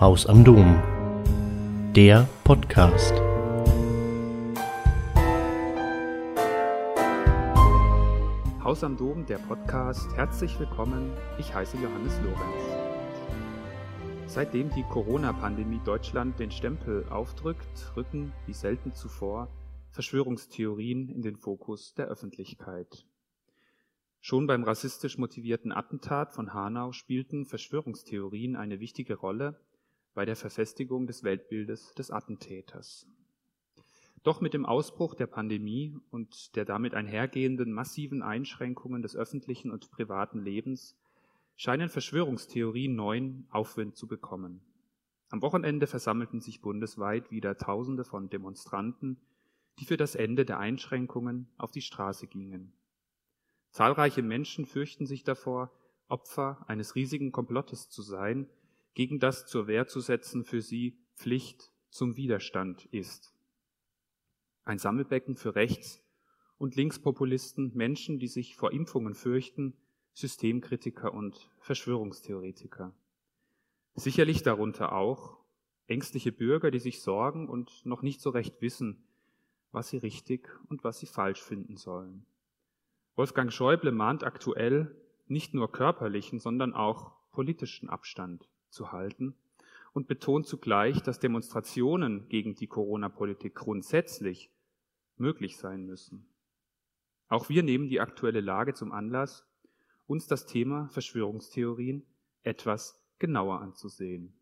Haus am Dom. Der Podcast. Haus am Dom, der Podcast. Herzlich willkommen. Ich heiße Johannes Lorenz. Seitdem die Corona-Pandemie Deutschland den Stempel aufdrückt, rücken, wie selten zuvor, Verschwörungstheorien in den Fokus der Öffentlichkeit. Schon beim rassistisch motivierten Attentat von Hanau spielten Verschwörungstheorien eine wichtige Rolle bei der Verfestigung des Weltbildes des Attentäters. Doch mit dem Ausbruch der Pandemie und der damit einhergehenden massiven Einschränkungen des öffentlichen und privaten Lebens scheinen Verschwörungstheorien neuen Aufwind zu bekommen. Am Wochenende versammelten sich bundesweit wieder Tausende von Demonstranten, die für das Ende der Einschränkungen auf die Straße gingen. Zahlreiche Menschen fürchten sich davor, Opfer eines riesigen Komplottes zu sein, gegen das zur Wehr zu setzen für sie Pflicht zum Widerstand ist. Ein Sammelbecken für Rechts- und Linkspopulisten, Menschen, die sich vor Impfungen fürchten, Systemkritiker und Verschwörungstheoretiker. Sicherlich darunter auch ängstliche Bürger, die sich sorgen und noch nicht so recht wissen, was sie richtig und was sie falsch finden sollen. Wolfgang Schäuble mahnt aktuell nicht nur körperlichen, sondern auch politischen Abstand zu halten und betont zugleich, dass Demonstrationen gegen die Corona-Politik grundsätzlich möglich sein müssen. Auch wir nehmen die aktuelle Lage zum Anlass, uns das Thema Verschwörungstheorien etwas genauer anzusehen.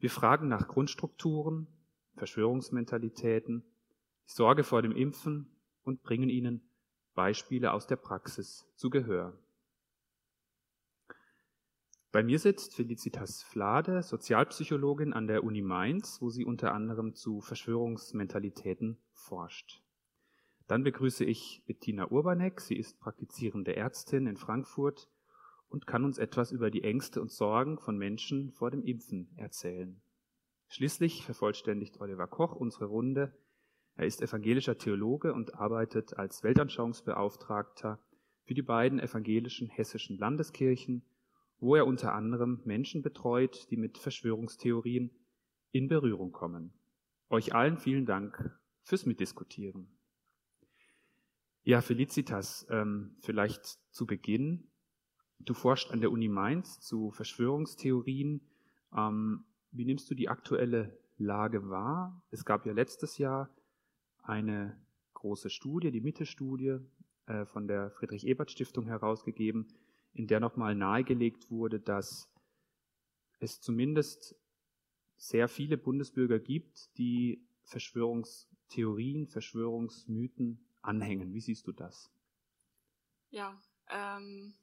Wir fragen nach Grundstrukturen, Verschwörungsmentalitäten, Sorge vor dem Impfen und bringen Ihnen Beispiele aus der Praxis zu Gehör. Bei mir sitzt Felicitas Flade, Sozialpsychologin an der Uni Mainz, wo sie unter anderem zu Verschwörungsmentalitäten forscht. Dann begrüße ich Bettina Urbanek. Sie ist praktizierende Ärztin in Frankfurt und kann uns etwas über die Ängste und Sorgen von Menschen vor dem Impfen erzählen. Schließlich vervollständigt Oliver Koch unsere Runde. Er ist evangelischer Theologe und arbeitet als Weltanschauungsbeauftragter für die beiden evangelischen hessischen Landeskirchen, wo er unter anderem Menschen betreut, die mit Verschwörungstheorien in Berührung kommen. Euch allen vielen Dank fürs Mitdiskutieren. Ja, Felicitas, ähm, vielleicht zu Beginn. Du forschst an der Uni Mainz zu Verschwörungstheorien. Ähm, wie nimmst du die aktuelle Lage wahr? Es gab ja letztes Jahr eine große Studie, die Mitte-Studie äh, von der Friedrich-Ebert-Stiftung herausgegeben, in der nochmal nahegelegt wurde, dass es zumindest sehr viele Bundesbürger gibt, die Verschwörungstheorien, Verschwörungsmythen anhängen. Wie siehst du das? Ja, ähm,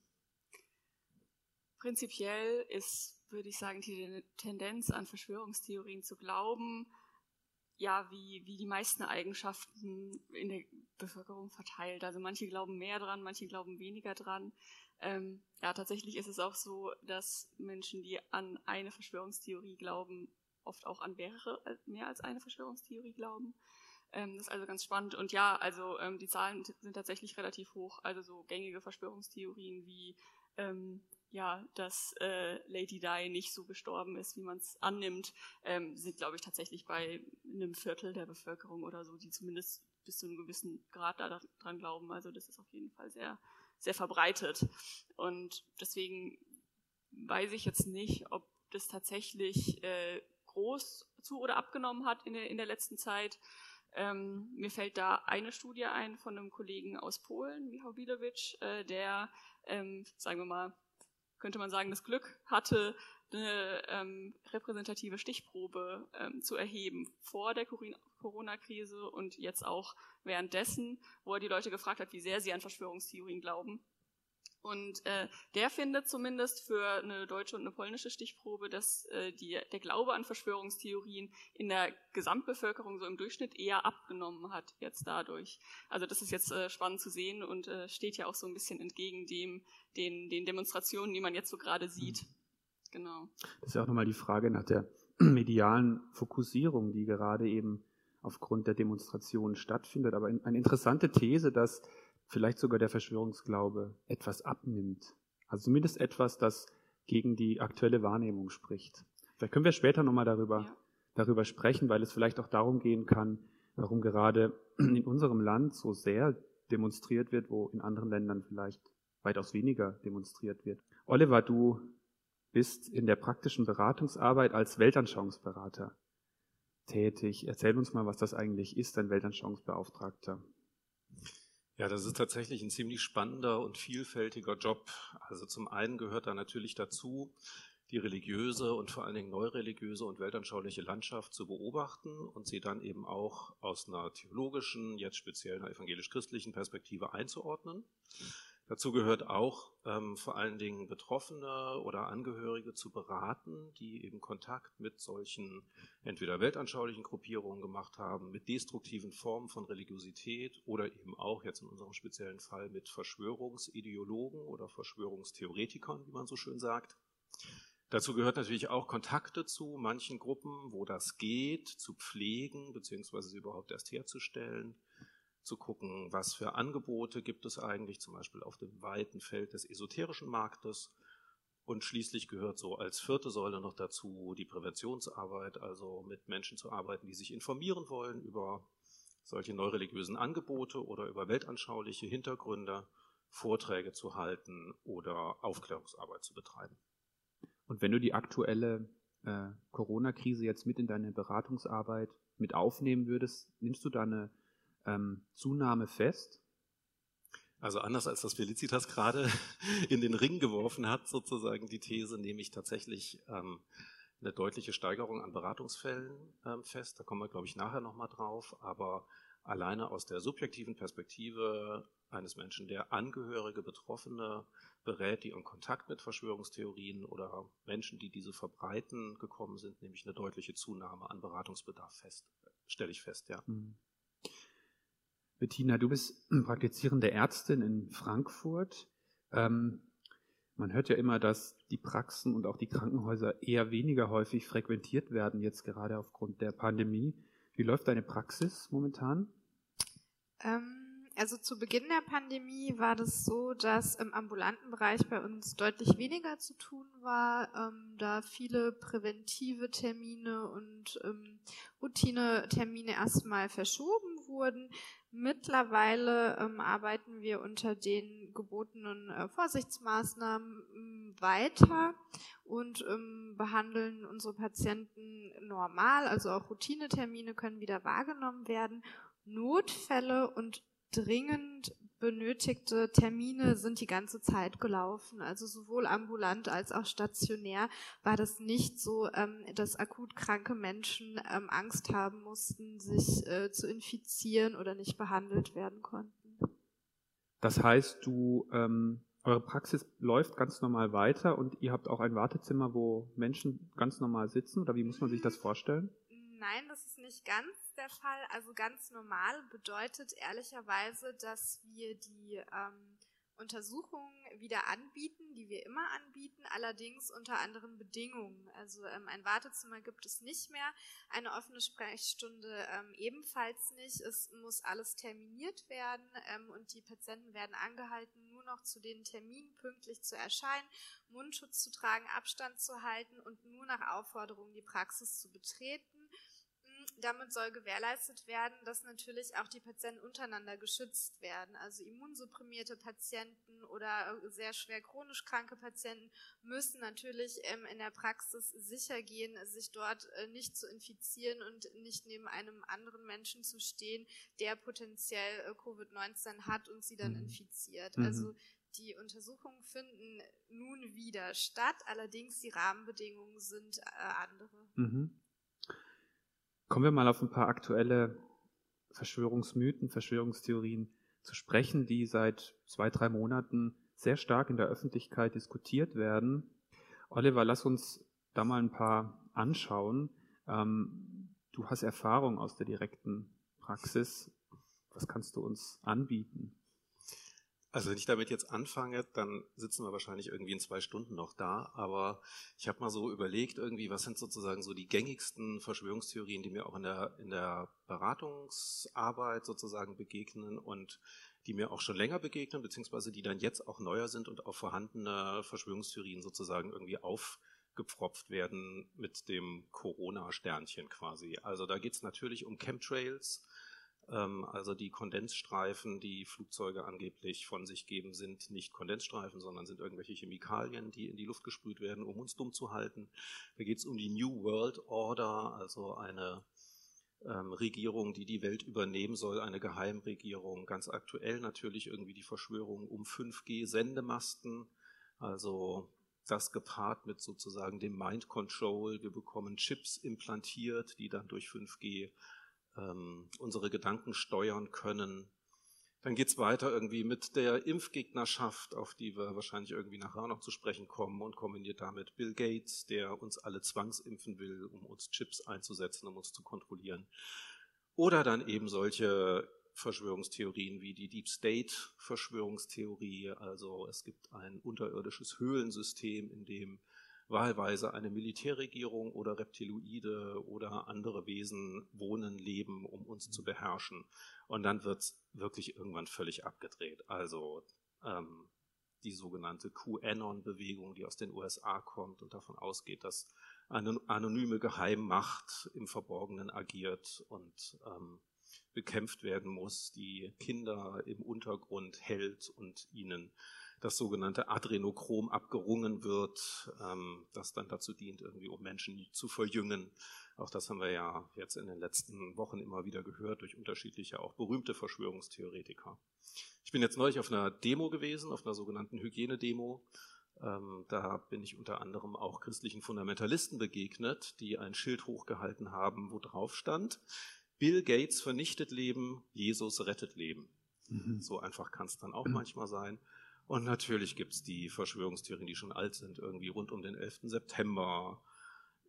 prinzipiell ist, würde ich sagen, die Tendenz an Verschwörungstheorien zu glauben, ja, wie, wie die meisten Eigenschaften in der Bevölkerung verteilt. Also manche glauben mehr dran, manche glauben weniger dran. Ähm, ja, tatsächlich ist es auch so, dass Menschen, die an eine Verschwörungstheorie glauben, oft auch an mehrere, äh, mehr als eine Verschwörungstheorie glauben. Ähm, das ist also ganz spannend. Und ja, also ähm, die Zahlen sind tatsächlich relativ hoch. Also so gängige Verschwörungstheorien wie ähm, ja, dass äh, Lady Di nicht so gestorben ist, wie man es annimmt, ähm, sind, glaube ich, tatsächlich bei einem Viertel der Bevölkerung oder so, die zumindest bis zu einem gewissen Grad daran glauben. Also das ist auf jeden Fall sehr, sehr verbreitet. Und deswegen weiß ich jetzt nicht, ob das tatsächlich äh, groß zu oder abgenommen hat in der, in der letzten Zeit. Ähm, mir fällt da eine Studie ein von einem Kollegen aus Polen, Michał Bilewicz, äh, der, ähm, sagen wir mal, könnte man sagen, das Glück hatte, eine ähm, repräsentative Stichprobe ähm, zu erheben vor der Corona-Krise und jetzt auch währenddessen, wo er die Leute gefragt hat, wie sehr sie an Verschwörungstheorien glauben. Und äh, der findet zumindest für eine deutsche und eine polnische Stichprobe, dass äh, die, der Glaube an Verschwörungstheorien in der Gesamtbevölkerung so im Durchschnitt eher abgenommen hat jetzt dadurch. Also das ist jetzt äh, spannend zu sehen und äh, steht ja auch so ein bisschen entgegen dem, den, den Demonstrationen, die man jetzt so gerade sieht. Genau. Das ist ja auch nochmal die Frage nach der medialen Fokussierung, die gerade eben aufgrund der Demonstrationen stattfindet. Aber eine interessante These, dass vielleicht sogar der Verschwörungsglaube etwas abnimmt. Also zumindest etwas, das gegen die aktuelle Wahrnehmung spricht. Vielleicht können wir später nochmal darüber, ja. darüber sprechen, weil es vielleicht auch darum gehen kann, warum gerade in unserem Land so sehr demonstriert wird, wo in anderen Ländern vielleicht weitaus weniger demonstriert wird. Oliver, du bist in der praktischen Beratungsarbeit als Weltanschauungsberater tätig. Erzähl uns mal, was das eigentlich ist, ein Weltanschauungsbeauftragter. Ja, das ist tatsächlich ein ziemlich spannender und vielfältiger Job. Also zum einen gehört da natürlich dazu, die religiöse und vor allen Dingen neureligiöse und weltanschauliche Landschaft zu beobachten und sie dann eben auch aus einer theologischen, jetzt speziell einer evangelisch-christlichen Perspektive einzuordnen. Dazu gehört auch ähm, vor allen Dingen Betroffene oder Angehörige zu beraten, die eben Kontakt mit solchen entweder weltanschaulichen Gruppierungen gemacht haben, mit destruktiven Formen von Religiosität oder eben auch jetzt in unserem speziellen Fall mit Verschwörungsideologen oder Verschwörungstheoretikern, wie man so schön sagt. Dazu gehört natürlich auch Kontakte zu manchen Gruppen, wo das geht, zu pflegen beziehungsweise sie überhaupt erst herzustellen zu gucken, was für Angebote gibt es eigentlich, zum Beispiel auf dem weiten Feld des esoterischen Marktes. Und schließlich gehört so als vierte Säule noch dazu die Präventionsarbeit, also mit Menschen zu arbeiten, die sich informieren wollen über solche neureligiösen Angebote oder über weltanschauliche Hintergründe, Vorträge zu halten oder Aufklärungsarbeit zu betreiben. Und wenn du die aktuelle äh, Corona-Krise jetzt mit in deine Beratungsarbeit mit aufnehmen würdest, nimmst du da eine ähm, Zunahme fest? Also anders als das Felicitas gerade in den Ring geworfen hat, sozusagen die These, nehme ich tatsächlich ähm, eine deutliche Steigerung an Beratungsfällen ähm, fest. Da kommen wir, glaube ich, nachher nochmal drauf. Aber alleine aus der subjektiven Perspektive eines Menschen, der Angehörige, Betroffene berät, die in Kontakt mit Verschwörungstheorien oder Menschen, die diese verbreiten, gekommen sind, nämlich eine deutliche Zunahme an Beratungsbedarf fest, stelle ich fest, ja. Mhm. Bettina, du bist praktizierende Ärztin in Frankfurt. Ähm, man hört ja immer, dass die Praxen und auch die Krankenhäuser eher weniger häufig frequentiert werden, jetzt gerade aufgrund der Pandemie. Wie läuft deine Praxis momentan? Ähm, also zu Beginn der Pandemie war das so, dass im ambulanten Bereich bei uns deutlich weniger zu tun war, ähm, da viele präventive Termine und ähm, Routine-Termine erstmal verschoben wurden. Mittlerweile ähm, arbeiten wir unter den gebotenen äh, Vorsichtsmaßnahmen ähm, weiter und ähm, behandeln unsere Patienten normal, also auch Routinetermine können wieder wahrgenommen werden. Notfälle und dringend benötigte Termine sind die ganze Zeit gelaufen. Also sowohl ambulant als auch stationär war das nicht so, ähm, dass akut kranke Menschen ähm, Angst haben mussten, sich äh, zu infizieren oder nicht behandelt werden konnten. Das heißt, du, ähm, eure Praxis läuft ganz normal weiter und ihr habt auch ein Wartezimmer, wo Menschen ganz normal sitzen oder wie muss man sich das vorstellen? Nein, das ist nicht ganz der Fall. Also ganz normal bedeutet ehrlicherweise, dass wir die ähm, Untersuchungen wieder anbieten, die wir immer anbieten, allerdings unter anderen Bedingungen. Also ähm, ein Wartezimmer gibt es nicht mehr, eine offene Sprechstunde ähm, ebenfalls nicht. Es muss alles terminiert werden ähm, und die Patienten werden angehalten, nur noch zu den Terminen pünktlich zu erscheinen, Mundschutz zu tragen, Abstand zu halten und nur nach Aufforderung die Praxis zu betreten damit soll gewährleistet werden, dass natürlich auch die Patienten untereinander geschützt werden. Also immunsupprimierte Patienten oder sehr schwer chronisch kranke Patienten müssen natürlich ähm, in der Praxis sicher gehen, sich dort äh, nicht zu infizieren und nicht neben einem anderen Menschen zu stehen, der potenziell äh, Covid-19 hat und sie dann mhm. infiziert. Mhm. Also die Untersuchungen finden nun wieder statt, allerdings die Rahmenbedingungen sind äh, andere. Mhm. Kommen wir mal auf ein paar aktuelle Verschwörungsmythen, Verschwörungstheorien zu sprechen, die seit zwei, drei Monaten sehr stark in der Öffentlichkeit diskutiert werden. Oliver, lass uns da mal ein paar anschauen. Ähm, du hast Erfahrung aus der direkten Praxis. Was kannst du uns anbieten? Also wenn ich damit jetzt anfange, dann sitzen wir wahrscheinlich irgendwie in zwei Stunden noch da. Aber ich habe mal so überlegt, irgendwie, was sind sozusagen so die gängigsten Verschwörungstheorien, die mir auch in der, in der Beratungsarbeit sozusagen begegnen und die mir auch schon länger begegnen, beziehungsweise die dann jetzt auch neuer sind und auf vorhandene Verschwörungstheorien sozusagen irgendwie auf gepfropft werden mit dem Corona-Sternchen quasi. Also da geht es natürlich um Chemtrails, also die Kondensstreifen, die Flugzeuge angeblich von sich geben, sind nicht Kondensstreifen, sondern sind irgendwelche Chemikalien, die in die Luft gesprüht werden, um uns dumm zu halten. Da geht es um die New World Order, also eine ähm, Regierung, die die Welt übernehmen soll, eine Geheimregierung. Ganz aktuell natürlich irgendwie die Verschwörung um 5G-Sendemasten, also das gepaart mit sozusagen dem Mind Control. Wir bekommen Chips implantiert, die dann durch 5G ähm, unsere Gedanken steuern können. Dann geht's weiter irgendwie mit der Impfgegnerschaft, auf die wir wahrscheinlich irgendwie nachher noch zu sprechen kommen und kombiniert damit Bill Gates, der uns alle zwangsimpfen will, um uns Chips einzusetzen, um uns zu kontrollieren. Oder dann eben solche Verschwörungstheorien wie die Deep State Verschwörungstheorie. Also es gibt ein unterirdisches Höhlensystem, in dem wahlweise eine Militärregierung oder Reptiloide oder andere Wesen wohnen, leben, um uns zu beherrschen. Und dann wird es wirklich irgendwann völlig abgedreht. Also ähm, die sogenannte QAnon-Bewegung, die aus den USA kommt und davon ausgeht, dass eine anonyme Geheimmacht im Verborgenen agiert und ähm, bekämpft werden muss, die Kinder im Untergrund hält und ihnen das sogenannte Adrenochrom abgerungen wird, ähm, das dann dazu dient, irgendwie um Menschen zu verjüngen. Auch das haben wir ja jetzt in den letzten Wochen immer wieder gehört durch unterschiedliche, auch berühmte Verschwörungstheoretiker. Ich bin jetzt neulich auf einer Demo gewesen, auf einer sogenannten Hygienedemo. Ähm, da bin ich unter anderem auch christlichen Fundamentalisten begegnet, die ein Schild hochgehalten haben, wo drauf stand, Bill Gates vernichtet Leben, Jesus rettet Leben. Mhm. So einfach kann es dann auch manchmal sein. Und natürlich gibt es die Verschwörungstheorien, die schon alt sind, irgendwie rund um den 11. September,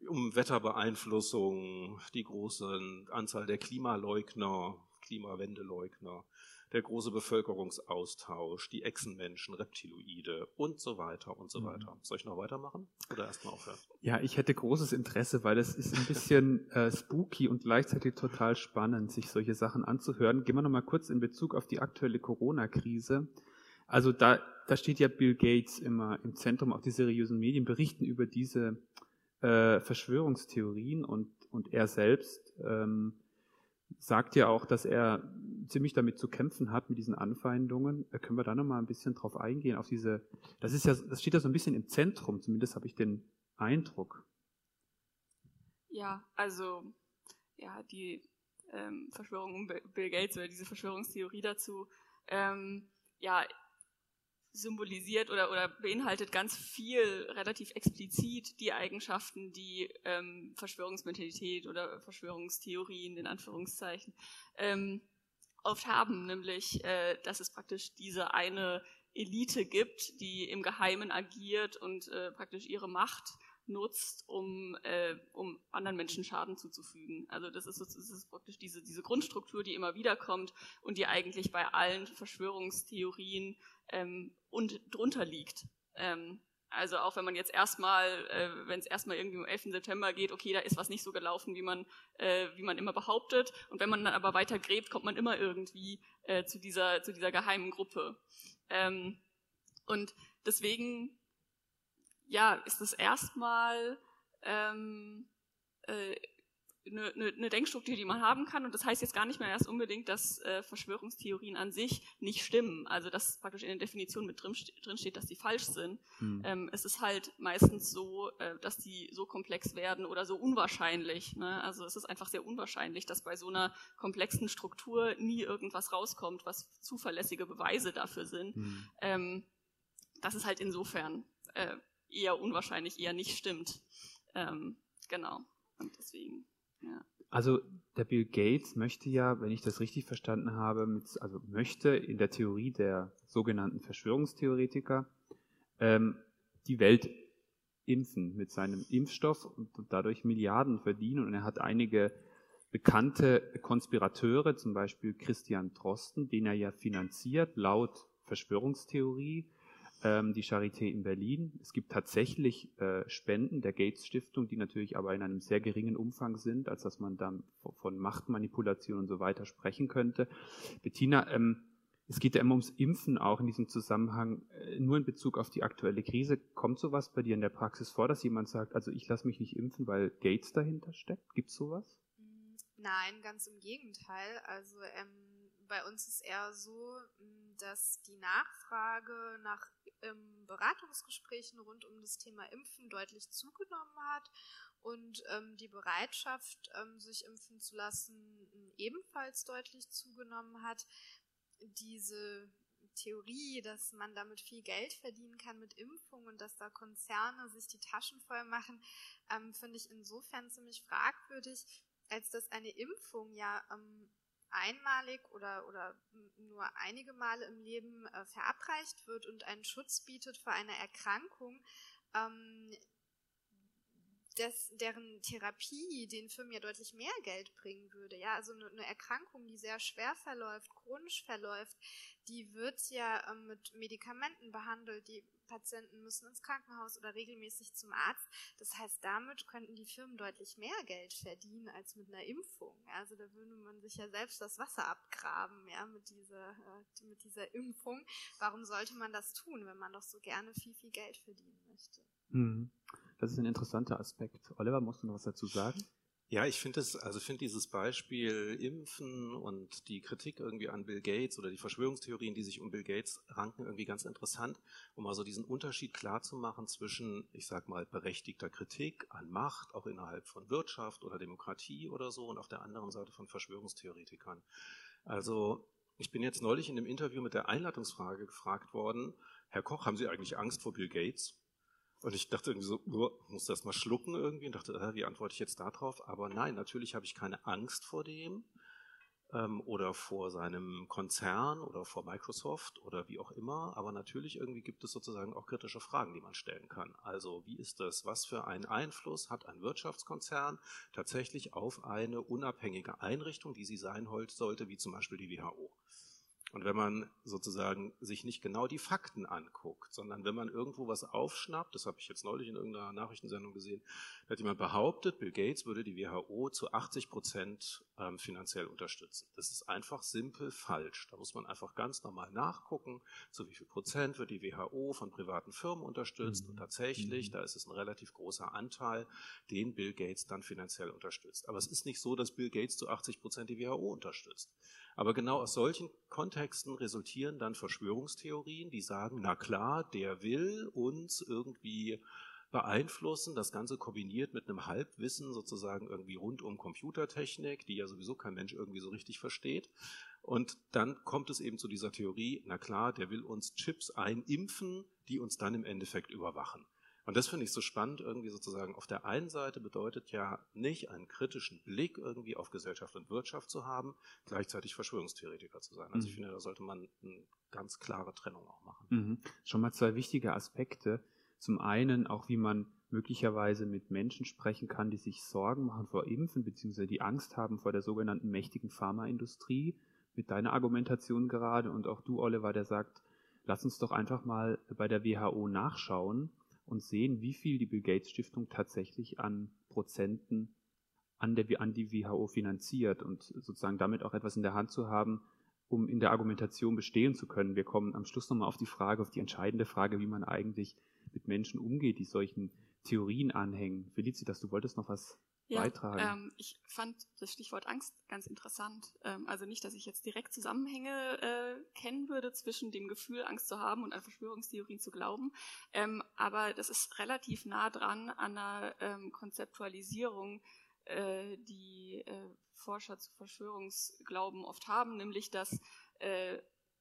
um Wetterbeeinflussung, die große Anzahl der Klimaleugner, Klimawendeleugner, der große Bevölkerungsaustausch, die Echsenmenschen, Reptiloide und so weiter und so mhm. weiter. Soll ich noch weitermachen oder erstmal aufhören? Ja, ich hätte großes Interesse, weil es ist ein bisschen äh, spooky und gleichzeitig total spannend, sich solche Sachen anzuhören. Gehen wir nochmal kurz in Bezug auf die aktuelle Corona-Krise. Also da, da steht ja Bill Gates immer im Zentrum, auch die seriösen Medien berichten über diese äh, Verschwörungstheorien und, und er selbst ähm, sagt ja auch, dass er ziemlich damit zu kämpfen hat mit diesen Anfeindungen. Da können wir da nochmal ein bisschen drauf eingehen, auf diese, das ist ja, das steht ja so ein bisschen im Zentrum, zumindest habe ich den Eindruck. Ja, also ja, die ähm, Verschwörung um Bill Gates oder diese Verschwörungstheorie dazu, ähm, ja, symbolisiert oder, oder beinhaltet ganz viel relativ explizit die Eigenschaften, die ähm, Verschwörungsmentalität oder Verschwörungstheorien in Anführungszeichen ähm, oft haben, nämlich äh, dass es praktisch diese eine Elite gibt, die im Geheimen agiert und äh, praktisch ihre Macht nutzt, um, äh, um anderen Menschen Schaden zuzufügen. Also das ist, das ist praktisch diese, diese Grundstruktur, die immer wieder kommt und die eigentlich bei allen Verschwörungstheorien ähm, und drunter liegt. Ähm, also auch wenn man jetzt erstmal, äh, wenn es erstmal irgendwie um 11. September geht, okay, da ist was nicht so gelaufen, wie man, äh, wie man immer behauptet. Und wenn man dann aber weiter gräbt, kommt man immer irgendwie äh, zu dieser, zu dieser geheimen Gruppe. Ähm, und deswegen ja, ist es erstmal ähm, äh, eine, eine, eine Denkstruktur, die man haben kann. Und das heißt jetzt gar nicht mehr erst unbedingt, dass äh, Verschwörungstheorien an sich nicht stimmen. Also dass praktisch in der Definition mit drin, drin steht, dass die falsch sind. Hm. Ähm, es ist halt meistens so, äh, dass die so komplex werden oder so unwahrscheinlich. Ne? Also es ist einfach sehr unwahrscheinlich, dass bei so einer komplexen Struktur nie irgendwas rauskommt, was zuverlässige Beweise dafür sind. Hm. Ähm, das ist halt insofern äh, eher unwahrscheinlich, eher nicht stimmt. Ähm, genau. Und deswegen, ja. Also der Bill Gates möchte ja, wenn ich das richtig verstanden habe, mit, also möchte in der Theorie der sogenannten Verschwörungstheoretiker ähm, die Welt impfen mit seinem Impfstoff und dadurch Milliarden verdienen. Und er hat einige bekannte Konspirateure, zum Beispiel Christian Drosten, den er ja finanziert, laut Verschwörungstheorie ähm, die Charité in Berlin. Es gibt tatsächlich äh, Spenden der Gates Stiftung, die natürlich aber in einem sehr geringen Umfang sind, als dass man dann von Machtmanipulation und so weiter sprechen könnte. Bettina, ähm, Es geht ja immer ums Impfen auch in diesem Zusammenhang, äh, nur in Bezug auf die aktuelle Krise. Kommt sowas bei dir in der Praxis vor, dass jemand sagt, also ich lasse mich nicht impfen, weil Gates dahinter steckt? Gibt es sowas? Nein, ganz im Gegenteil. Also ähm, bei uns ist eher so, mm, dass die Nachfrage nach ähm, Beratungsgesprächen rund um das Thema Impfen deutlich zugenommen hat und ähm, die Bereitschaft, ähm, sich impfen zu lassen, ebenfalls deutlich zugenommen hat. Diese Theorie, dass man damit viel Geld verdienen kann mit Impfung und dass da Konzerne sich die Taschen voll machen, ähm, finde ich insofern ziemlich fragwürdig, als dass eine Impfung ja ähm, einmalig oder, oder nur einige Male im Leben äh, verabreicht wird und einen Schutz bietet vor einer Erkrankung, ähm, des, deren Therapie den Firmen ja deutlich mehr Geld bringen würde. Ja, also eine, eine Erkrankung, die sehr schwer verläuft, chronisch verläuft, die wird ja ähm, mit Medikamenten behandelt. Die Patienten müssen ins Krankenhaus oder regelmäßig zum Arzt. Das heißt, damit könnten die Firmen deutlich mehr Geld verdienen als mit einer Impfung. Also da würde man sich ja selbst das Wasser abgraben, ja, mit dieser, äh, mit dieser Impfung. Warum sollte man das tun, wenn man doch so gerne viel, viel Geld verdienen möchte? Mhm. Das ist ein interessanter Aspekt. Oliver, musst du noch was dazu sagen? Ja, ich finde also finde dieses Beispiel Impfen und die Kritik irgendwie an Bill Gates oder die Verschwörungstheorien, die sich um Bill Gates ranken, irgendwie ganz interessant, um also diesen Unterschied klar zu machen zwischen, ich sag mal, berechtigter Kritik an Macht, auch innerhalb von Wirtschaft oder Demokratie oder so, und auf der anderen Seite von Verschwörungstheoretikern. Also, ich bin jetzt neulich in einem Interview mit der Einladungsfrage gefragt worden, Herr Koch, haben Sie eigentlich Angst vor Bill Gates? Und ich dachte irgendwie so, oh, muss das mal schlucken irgendwie und dachte, wie antworte ich jetzt darauf? Aber nein, natürlich habe ich keine Angst vor dem ähm, oder vor seinem Konzern oder vor Microsoft oder wie auch immer. Aber natürlich irgendwie gibt es sozusagen auch kritische Fragen, die man stellen kann. Also wie ist das? Was für einen Einfluss hat ein Wirtschaftskonzern tatsächlich auf eine unabhängige Einrichtung, die sie sein sollte, wie zum Beispiel die WHO? Und wenn man sozusagen sich nicht genau die Fakten anguckt, sondern wenn man irgendwo was aufschnappt, das habe ich jetzt neulich in irgendeiner Nachrichtensendung gesehen, hat jemand behauptet, Bill Gates würde die WHO zu 80 Prozent ähm, finanziell unterstützen. Das ist einfach simpel falsch. Da muss man einfach ganz normal nachgucken, zu wie viel Prozent wird die WHO von privaten Firmen unterstützt. Mhm. Und tatsächlich, mhm. da ist es ein relativ großer Anteil, den Bill Gates dann finanziell unterstützt. Aber es ist nicht so, dass Bill Gates zu 80 Prozent die WHO unterstützt. Aber genau aus solchen Kontexten resultieren dann Verschwörungstheorien, die sagen, na klar, der will uns irgendwie beeinflussen, das Ganze kombiniert mit einem Halbwissen sozusagen irgendwie rund um Computertechnik, die ja sowieso kein Mensch irgendwie so richtig versteht. Und dann kommt es eben zu dieser Theorie, na klar, der will uns Chips einimpfen, die uns dann im Endeffekt überwachen. Und das finde ich so spannend, irgendwie sozusagen auf der einen Seite bedeutet ja nicht einen kritischen Blick irgendwie auf Gesellschaft und Wirtschaft zu haben, gleichzeitig Verschwörungstheoretiker zu sein. Also ich mhm. finde, da sollte man eine ganz klare Trennung auch machen. Mhm. Schon mal zwei wichtige Aspekte. Zum einen auch, wie man möglicherweise mit Menschen sprechen kann, die sich Sorgen machen vor Impfen, beziehungsweise die Angst haben vor der sogenannten mächtigen Pharmaindustrie, mit deiner Argumentation gerade und auch du, Oliver, der sagt, lass uns doch einfach mal bei der WHO nachschauen und sehen, wie viel die Bill Gates Stiftung tatsächlich an Prozenten an, der, an die WHO finanziert und sozusagen damit auch etwas in der Hand zu haben, um in der Argumentation bestehen zu können. Wir kommen am Schluss nochmal auf die Frage, auf die entscheidende Frage, wie man eigentlich mit Menschen umgeht, die solchen Theorien anhängen. Felicitas, du wolltest noch was ja, beitragen. Ähm, ich fand das Stichwort Angst ganz interessant. Ähm, also nicht, dass ich jetzt direkt Zusammenhänge äh, kennen würde zwischen dem Gefühl, Angst zu haben und an Verschwörungstheorien zu glauben, ähm, aber das ist relativ nah dran an einer ähm, Konzeptualisierung, äh, die äh, Forscher zu Verschwörungsglauben oft haben, nämlich dass äh,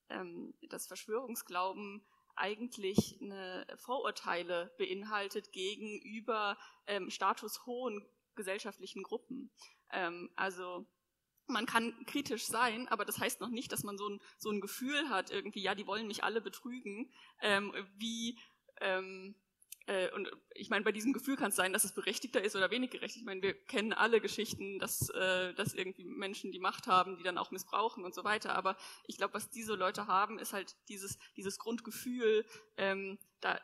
ähm, das Verschwörungsglauben eigentlich eine Vorurteile beinhaltet gegenüber ähm, statushohen gesellschaftlichen Gruppen. Ähm, also man kann kritisch sein, aber das heißt noch nicht, dass man so ein, so ein Gefühl hat, irgendwie, ja, die wollen mich alle betrügen, ähm, wie, ähm, äh, und ich meine, bei diesem Gefühl kann es sein, dass es berechtigter ist oder wenig gerecht. Ich meine, wir kennen alle Geschichten, dass, äh, dass irgendwie Menschen die Macht haben, die dann auch missbrauchen und so weiter. Aber ich glaube, was diese Leute haben, ist halt dieses, dieses Grundgefühl, ähm, da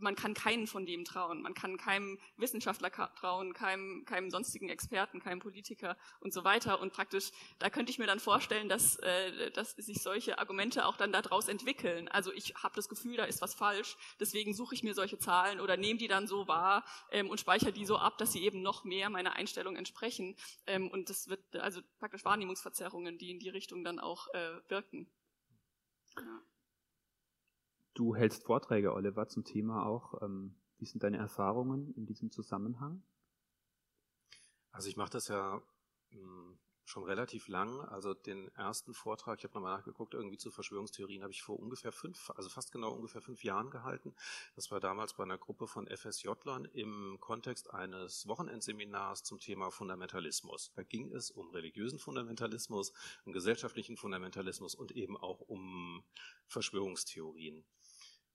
man kann keinen von dem trauen. Man kann keinem Wissenschaftler trauen, keinem, keinem sonstigen Experten, keinem Politiker und so weiter. Und praktisch, da könnte ich mir dann vorstellen, dass, äh, dass sich solche Argumente auch dann daraus entwickeln. Also ich habe das Gefühl, da ist was falsch, deswegen suche ich mir solche Zahlen oder nehme die dann so wahr ähm, und speichere die so ab, dass sie eben noch mehr meiner Einstellung entsprechen. Ähm, und das wird also praktisch Wahrnehmungsverzerrungen, die in die Richtung dann auch äh, wirken. Ja. Du hältst Vorträge, Oliver, zum Thema auch. Ähm, wie sind deine Erfahrungen in diesem Zusammenhang? Also ich mache das ja hm, schon relativ lang. Also den ersten Vortrag, ich habe nochmal nachgeguckt, irgendwie zu Verschwörungstheorien habe ich vor ungefähr fünf, also fast genau ungefähr fünf Jahren gehalten. Das war damals bei einer Gruppe von FSJ-Lern im Kontext eines Wochenendseminars zum Thema Fundamentalismus. Da ging es um religiösen Fundamentalismus, um gesellschaftlichen Fundamentalismus und eben auch um Verschwörungstheorien.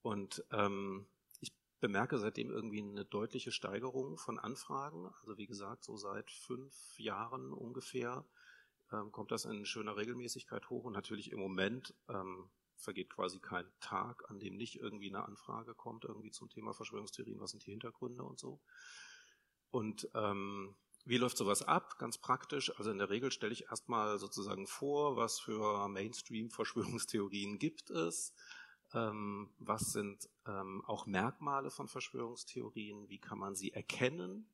Und ähm, ich bemerke seitdem irgendwie eine deutliche Steigerung von Anfragen. Also wie gesagt, so seit fünf Jahren ungefähr ähm, kommt das in schöner Regelmäßigkeit hoch und natürlich im Moment ähm, vergeht quasi kein Tag, an dem nicht irgendwie eine Anfrage kommt, irgendwie zum Thema Verschwörungstheorien, was sind die Hintergründe und so. Und ähm, wie läuft sowas ab? Ganz praktisch. Also in der Regel stelle ich erstmal sozusagen vor, was für Mainstream-Verschwörungstheorien gibt es. Ähm, was sind ähm, auch Merkmale von Verschwörungstheorien? Wie kann man sie erkennen?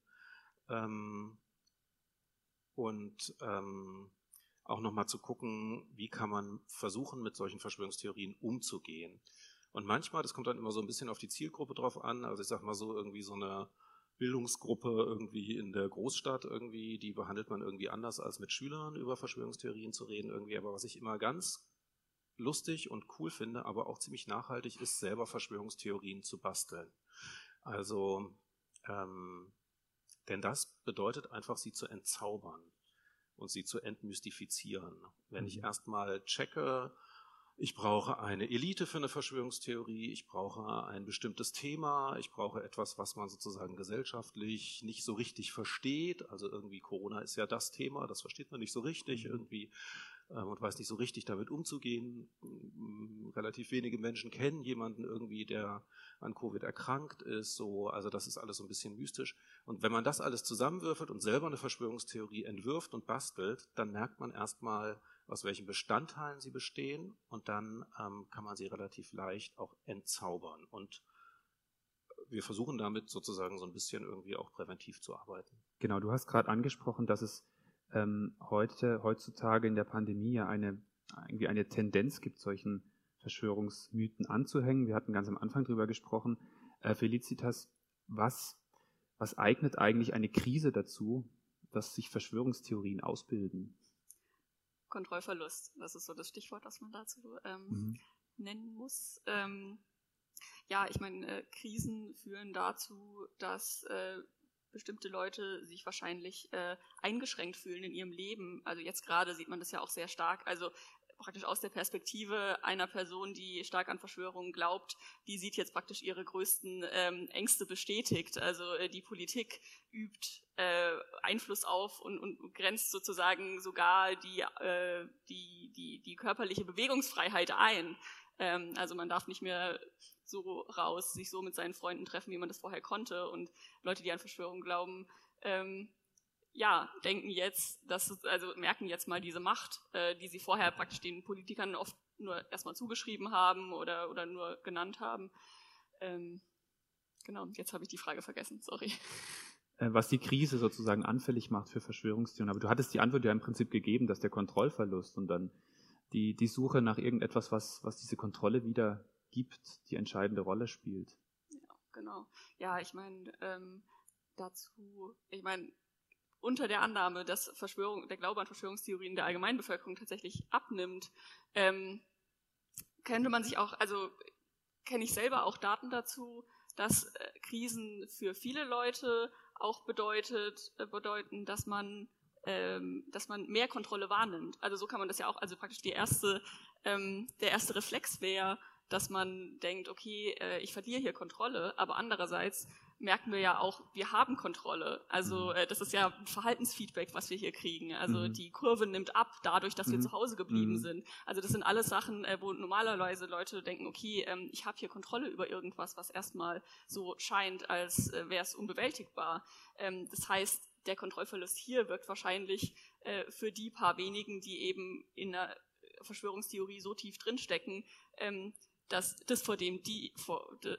Ähm, und ähm, auch nochmal zu gucken, wie kann man versuchen, mit solchen Verschwörungstheorien umzugehen. Und manchmal, das kommt dann immer so ein bisschen auf die Zielgruppe drauf an, also ich sag mal so irgendwie so eine Bildungsgruppe irgendwie in der Großstadt irgendwie, die behandelt man irgendwie anders als mit Schülern über Verschwörungstheorien zu reden irgendwie. Aber was ich immer ganz lustig und cool finde, aber auch ziemlich nachhaltig ist, selber Verschwörungstheorien zu basteln. Also, ähm, denn das bedeutet einfach, sie zu entzaubern und sie zu entmystifizieren. Wenn ich mhm. erstmal checke, ich brauche eine Elite für eine Verschwörungstheorie, ich brauche ein bestimmtes Thema, ich brauche etwas, was man sozusagen gesellschaftlich nicht so richtig versteht. Also irgendwie Corona ist ja das Thema, das versteht man nicht so richtig. Mhm. Irgendwie und weiß nicht so richtig damit umzugehen. Mm, relativ wenige Menschen kennen jemanden irgendwie, der an Covid erkrankt ist. So, also das ist alles so ein bisschen mystisch. Und wenn man das alles zusammenwürfelt und selber eine Verschwörungstheorie entwirft und bastelt, dann merkt man erstmal, aus welchen Bestandteilen sie bestehen und dann ähm, kann man sie relativ leicht auch entzaubern. Und wir versuchen damit sozusagen so ein bisschen irgendwie auch präventiv zu arbeiten. Genau, du hast gerade angesprochen, dass es ähm, heute, heutzutage in der Pandemie ja eine, irgendwie eine Tendenz gibt, solchen Verschwörungsmythen anzuhängen. Wir hatten ganz am Anfang drüber gesprochen. Äh, Felicitas, was, was eignet eigentlich eine Krise dazu, dass sich Verschwörungstheorien ausbilden? Kontrollverlust, das ist so das Stichwort, das man dazu ähm, mhm. nennen muss. Ähm, ja, ich meine, äh, Krisen führen dazu, dass äh, bestimmte Leute sich wahrscheinlich äh, eingeschränkt fühlen in ihrem Leben. Also jetzt gerade sieht man das ja auch sehr stark. Also praktisch aus der Perspektive einer Person, die stark an Verschwörungen glaubt, die sieht jetzt praktisch ihre größten ähm, Ängste bestätigt. Also äh, die Politik übt äh, Einfluss auf und, und grenzt sozusagen sogar die, äh, die, die, die körperliche Bewegungsfreiheit ein. Ähm, also man darf nicht mehr so raus, sich so mit seinen Freunden treffen, wie man das vorher konnte. Und Leute, die an Verschwörungen glauben, ähm, ja, denken jetzt, dass also merken jetzt mal diese Macht, äh, die sie vorher praktisch den Politikern oft nur erstmal zugeschrieben haben oder, oder nur genannt haben. Ähm, genau, jetzt habe ich die Frage vergessen, sorry. Äh, was die Krise sozusagen anfällig macht für Verschwörungstheorien. Aber du hattest die Antwort ja im Prinzip gegeben, dass der Kontrollverlust und dann die, die Suche nach irgendetwas, was, was diese Kontrolle wieder gibt, die entscheidende Rolle spielt. Ja, genau. Ja, ich meine, ähm, dazu, ich meine, unter der Annahme, dass Verschwörung, der Glaube an Verschwörungstheorien der Allgemeinbevölkerung tatsächlich abnimmt, ähm, könnte man sich auch, also kenne ich selber auch Daten dazu, dass äh, Krisen für viele Leute auch bedeutet, äh, bedeuten, dass man ähm, dass man mehr Kontrolle wahrnimmt. Also so kann man das ja auch, also praktisch die erste, ähm, der erste Reflex wäre, dass man denkt, okay, äh, ich verliere hier Kontrolle, aber andererseits merken wir ja auch, wir haben Kontrolle. Also mhm. äh, das ist ja ein Verhaltensfeedback, was wir hier kriegen. Also mhm. die Kurve nimmt ab dadurch, dass wir mhm. zu Hause geblieben mhm. sind. Also das sind alles Sachen, äh, wo normalerweise Leute denken, okay, ähm, ich habe hier Kontrolle über irgendwas, was erstmal so scheint, als äh, wäre es unbewältigbar. Ähm, das heißt, der Kontrollverlust hier wirkt wahrscheinlich äh, für die paar wenigen, die eben in der Verschwörungstheorie so tief drinstecken, ähm, dass das vor dem die vor de,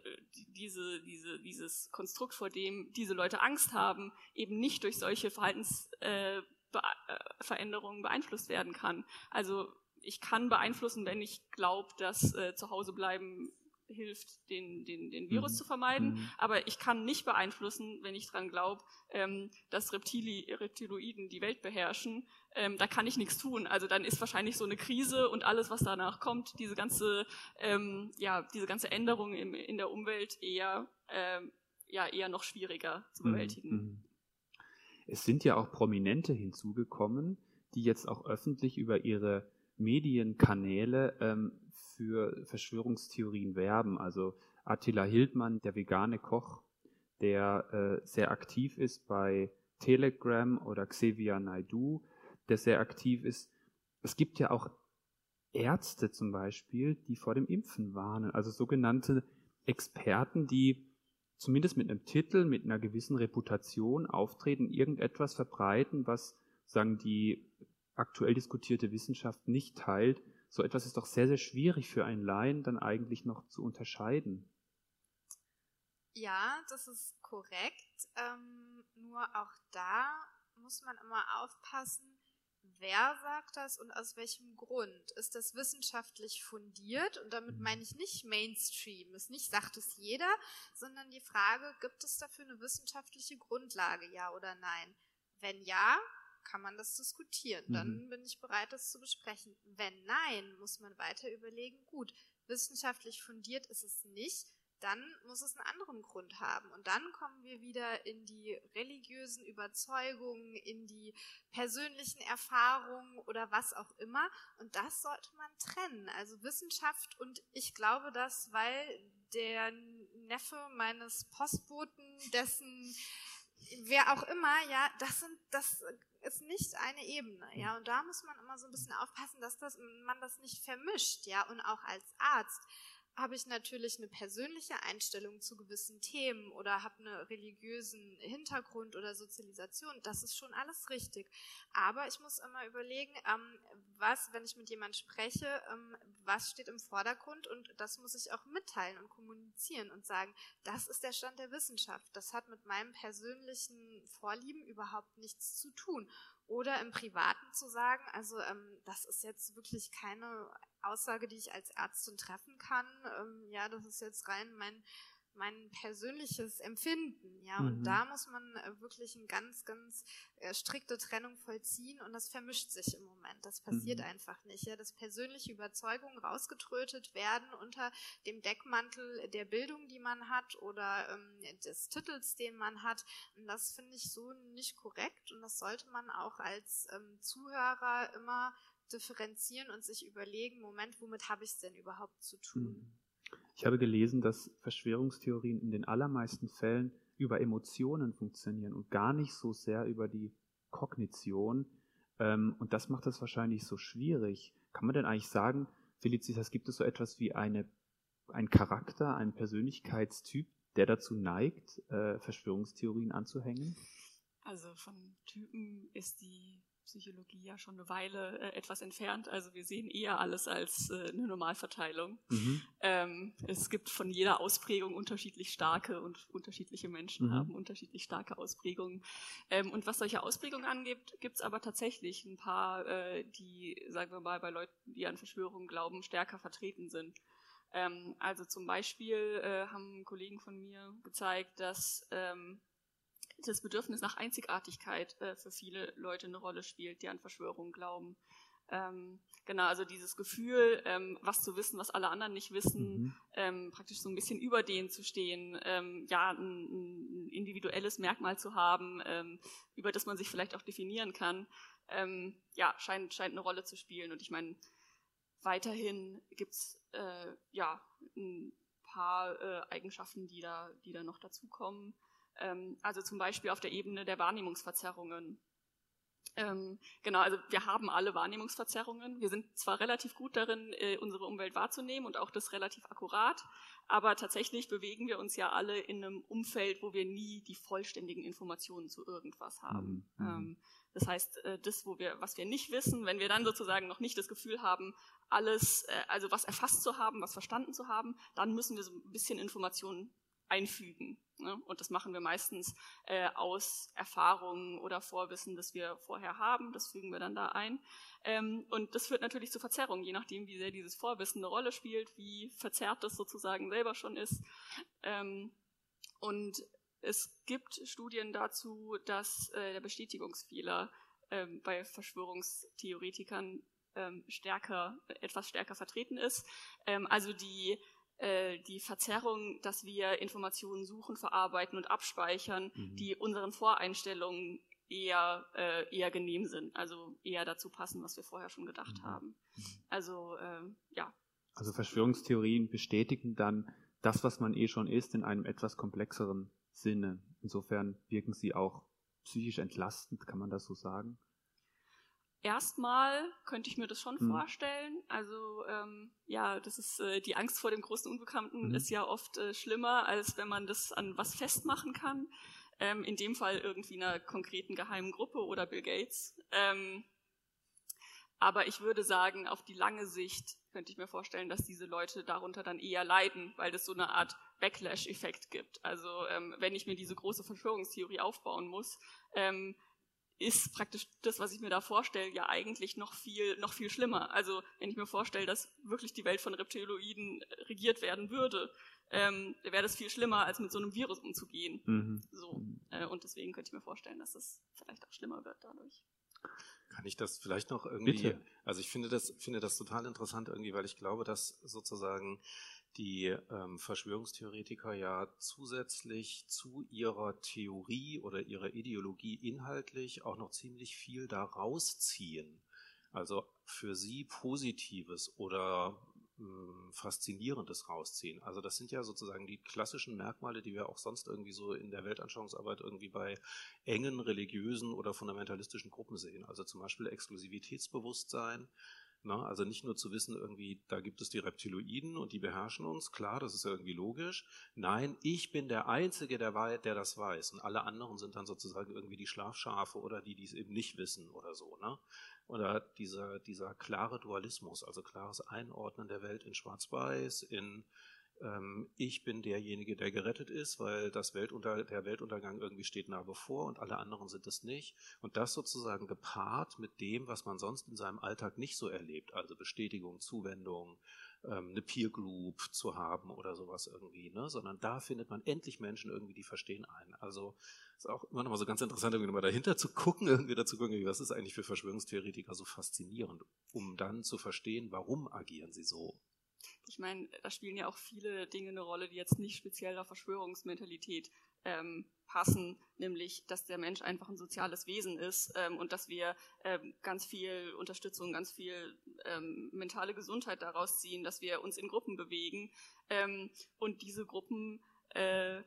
diese diese dieses Konstrukt vor dem diese Leute Angst haben eben nicht durch solche Verhaltensveränderungen äh, äh beeinflusst werden kann. Also ich kann beeinflussen, wenn ich glaube, dass äh, zu Hause bleiben hilft, den, den, den Virus mhm. zu vermeiden. Mhm. Aber ich kann nicht beeinflussen, wenn ich dran glaube, ähm, dass Reptili Reptiloiden die Welt beherrschen. Ähm, da kann ich nichts tun. Also dann ist wahrscheinlich so eine Krise und alles, was danach kommt, diese ganze, ähm, ja, diese ganze Änderung im, in der Umwelt eher, ähm, ja, eher noch schwieriger zu mhm. bewältigen. Mhm. Es sind ja auch Prominente hinzugekommen, die jetzt auch öffentlich über ihre Medienkanäle ähm, für Verschwörungstheorien werben. Also Attila Hildmann, der vegane Koch, der äh, sehr aktiv ist bei Telegram oder Xavier Naidu, der sehr aktiv ist. Es gibt ja auch Ärzte zum Beispiel, die vor dem Impfen warnen, also sogenannte Experten, die zumindest mit einem Titel, mit einer gewissen Reputation auftreten, irgendetwas verbreiten, was sagen die aktuell diskutierte Wissenschaft nicht teilt so etwas ist doch sehr, sehr schwierig für einen Laien dann eigentlich noch zu unterscheiden. Ja, das ist korrekt. Ähm, nur auch da muss man immer aufpassen, wer sagt das und aus welchem Grund. Ist das wissenschaftlich fundiert? Und damit mhm. meine ich nicht Mainstream. Es nicht sagt es jeder, sondern die Frage, gibt es dafür eine wissenschaftliche Grundlage, ja oder nein? Wenn ja, kann man das diskutieren. Dann mhm. bin ich bereit, das zu besprechen. Wenn nein, muss man weiter überlegen, gut, wissenschaftlich fundiert ist es nicht, dann muss es einen anderen Grund haben. Und dann kommen wir wieder in die religiösen Überzeugungen, in die persönlichen Erfahrungen oder was auch immer. Und das sollte man trennen. Also Wissenschaft und ich glaube das, weil der Neffe meines Postboten, dessen wer auch immer, ja, das sind, das ist nicht eine Ebene, ja, und da muss man immer so ein bisschen aufpassen, dass das, man das nicht vermischt, ja, und auch als Arzt habe ich natürlich eine persönliche Einstellung zu gewissen Themen oder habe einen religiösen Hintergrund oder Sozialisation, das ist schon alles richtig. Aber ich muss immer überlegen, ähm, was, wenn ich mit jemandem spreche, ähm, was steht im Vordergrund und das muss ich auch mitteilen und kommunizieren und sagen, das ist der Stand der Wissenschaft. Das hat mit meinem persönlichen Vorlieben überhaupt nichts zu tun. Oder im Privaten zu sagen, also ähm, das ist jetzt wirklich keine Aussage, die ich als Ärztin treffen kann. Ähm, ja, das ist jetzt rein mein mein persönliches Empfinden, ja, mhm. und da muss man äh, wirklich eine ganz, ganz äh, strikte Trennung vollziehen und das vermischt sich im Moment. Das passiert mhm. einfach nicht, ja, dass persönliche Überzeugungen rausgetrötet werden unter dem Deckmantel der Bildung, die man hat oder ähm, des Titels, den man hat. Und das finde ich so nicht korrekt und das sollte man auch als ähm, Zuhörer immer differenzieren und sich überlegen, Moment, womit habe ich es denn überhaupt zu tun? Mhm. Ich habe gelesen, dass Verschwörungstheorien in den allermeisten Fällen über Emotionen funktionieren und gar nicht so sehr über die Kognition. Ähm, und das macht es wahrscheinlich so schwierig. Kann man denn eigentlich sagen, Felicitas, gibt es so etwas wie eine, ein Charakter, einen Persönlichkeitstyp, der dazu neigt, äh, Verschwörungstheorien anzuhängen? Also von Typen ist die Psychologie ja schon eine Weile äh, etwas entfernt. Also wir sehen eher alles als äh, eine Normalverteilung. Mhm. Ähm, es gibt von jeder Ausprägung unterschiedlich starke und unterschiedliche Menschen mhm. haben unterschiedlich starke Ausprägungen. Ähm, und was solche Ausprägungen angeht, gibt es aber tatsächlich ein paar, äh, die, sagen wir mal, bei Leuten, die an Verschwörungen glauben, stärker vertreten sind. Ähm, also zum Beispiel äh, haben Kollegen von mir gezeigt, dass ähm, das Bedürfnis nach Einzigartigkeit äh, für viele Leute eine Rolle spielt, die an Verschwörungen glauben. Ähm, genau, also dieses Gefühl, ähm, was zu wissen, was alle anderen nicht wissen, mhm. ähm, praktisch so ein bisschen über denen zu stehen, ähm, ja, ein, ein, individuelles Merkmal zu haben, ähm, über das man sich vielleicht auch definieren kann, ähm, ja, scheint, scheint eine Rolle zu spielen. Und ich meine, weiterhin gibt's äh, ja ein paar äh, Eigenschaften, die da, die da noch dazukommen. Ähm, also zum Beispiel auf der Ebene der Wahrnehmungsverzerrungen. Ähm, genau, also wir haben alle Wahrnehmungsverzerrungen. Wir sind zwar relativ gut darin, äh, unsere Umwelt wahrzunehmen und auch das relativ akkurat, aber tatsächlich bewegen wir uns ja alle in einem Umfeld, wo wir nie die vollständigen Informationen zu irgendwas haben. Mhm. mhm. Ähm, das heißt, äh, das, wo wir, was wir nicht wissen, wenn wir dann sozusagen noch nicht das Gefühl haben, alles, äh, also was erfasst zu haben, was verstanden zu haben, dann müssen wir so ein bisschen Informationen einfügen. Ne? Und das machen wir meistens äh, aus Erfahrungen oder Vorwissen, das wir vorher haben. Das fügen wir dann da ein. Ähm, und das führt natürlich zu Verzerrungen, je nachdem, wie sehr dieses Vorwissen eine Rolle spielt, wie verzerrt das sozusagen selber schon ist. Ähm, und es gibt Studien dazu, dass äh, der Bestätigungsfehler ähm, bei Verschwörungstheoretikern stärker, etwas stärker vertreten ist. Also die die Verzerrung, dass wir Informationen suchen, verarbeiten und abspeichern, mhm. die unseren Voreinstellungen eher, äh, eher genehm sind, also eher dazu passen, was wir vorher schon gedacht mhm. haben. Also äh, ja. Also Verschwörungstheorien bestätigen dann das, was man eh schon ist, in einem etwas komplexeren Sinne. Insofern wirken sie auch psychisch entlastend, kann man das so sagen? Erstmal könnte ich mir das schon mhm. vorstellen. Also ähm, ja, das ist äh, die Angst vor dem großen Unbekannten mhm. ist ja oft äh, schlimmer, als wenn man das an was festmachen kann. Ähm, in dem Fall irgendwie einer konkreten geheimen Gruppe oder Bill Gates. Ähm, aber ich würde sagen, auf die lange Sicht könnte ich mir vorstellen, dass diese Leute darunter dann eher leiden, weil das so eine Art Backlash-Effekt gibt. Also ähm, wenn ich mir diese große Verschwörungstheorie aufbauen muss, ähm, ist praktisch das, was ich mir da vorstelle, ja eigentlich noch viel, noch viel schlimmer. Also wenn ich mir vorstelle, dass wirklich die Welt von Reptiloiden regiert werden würde, ähm, wäre das viel schlimmer, als mit so einem Virus umzugehen. Mhm. So. Äh, und deswegen könnte ich mir vorstellen, dass das vielleicht auch schlimmer wird dadurch. Kann ich das vielleicht noch irgendwie, Bitte. also ich finde das, finde das total interessant irgendwie, weil ich glaube, dass sozusagen die ähm, Verschwörungstheoretiker ja zusätzlich zu ihrer Theorie oder ihrer Ideologie inhaltlich auch noch ziemlich viel daraus ziehen. Also für sie Positives oder ähm, Faszinierendes rausziehen. Also das sind ja sozusagen die klassischen Merkmale, die wir auch sonst irgendwie so in der Weltanschauungsarbeit irgendwie bei engen religiösen oder fundamentalistischen Gruppen sehen. Also zum Beispiel Exklusivitätsbewusstsein, na, ne? also nicht nur zu wissen, irgendwie, da gibt es die Reptiloiden und die beherrschen uns, klar, das ist ja irgendwie logisch. Nein, ich bin der Einzige, der, der das weiß. Und alle anderen sind dann sozusagen irgendwie die Schlafschafe oder die, die es eben nicht wissen oder so. Ne? Oder dieser, dieser klare Dualismus, also klares Einordnen der Welt in Schwarz-Weiß, in ähm, ich bin derjenige, der gerettet ist, weil das Weltunter der Weltuntergang irgendwie steht nah bevor und alle anderen sind es nicht. Und das sozusagen gepaart mit dem, was man sonst in seinem Alltag nicht so erlebt, also Bestätigung, Zuwendung, ähm, eine Peer Group zu haben oder sowas irgendwie, ne? sondern da findet man endlich Menschen irgendwie, die verstehen einen. Also ist auch immer noch mal so ganz interessant, irgendwie mal dahinter zu gucken, irgendwie dazu gucken, was ist eigentlich für Verschwörungstheoretiker so faszinierend, um dann zu verstehen, warum agieren sie so. Ich meine, da spielen ja auch viele Dinge eine Rolle, die jetzt nicht speziell auf Verschwörungsmentalität ähm, passen, nämlich, dass der Mensch einfach ein soziales Wesen ist ähm, und dass wir ähm, ganz viel Unterstützung, ganz viel ähm, mentale Gesundheit daraus ziehen, dass wir uns in Gruppen bewegen ähm, und diese Gruppen äh,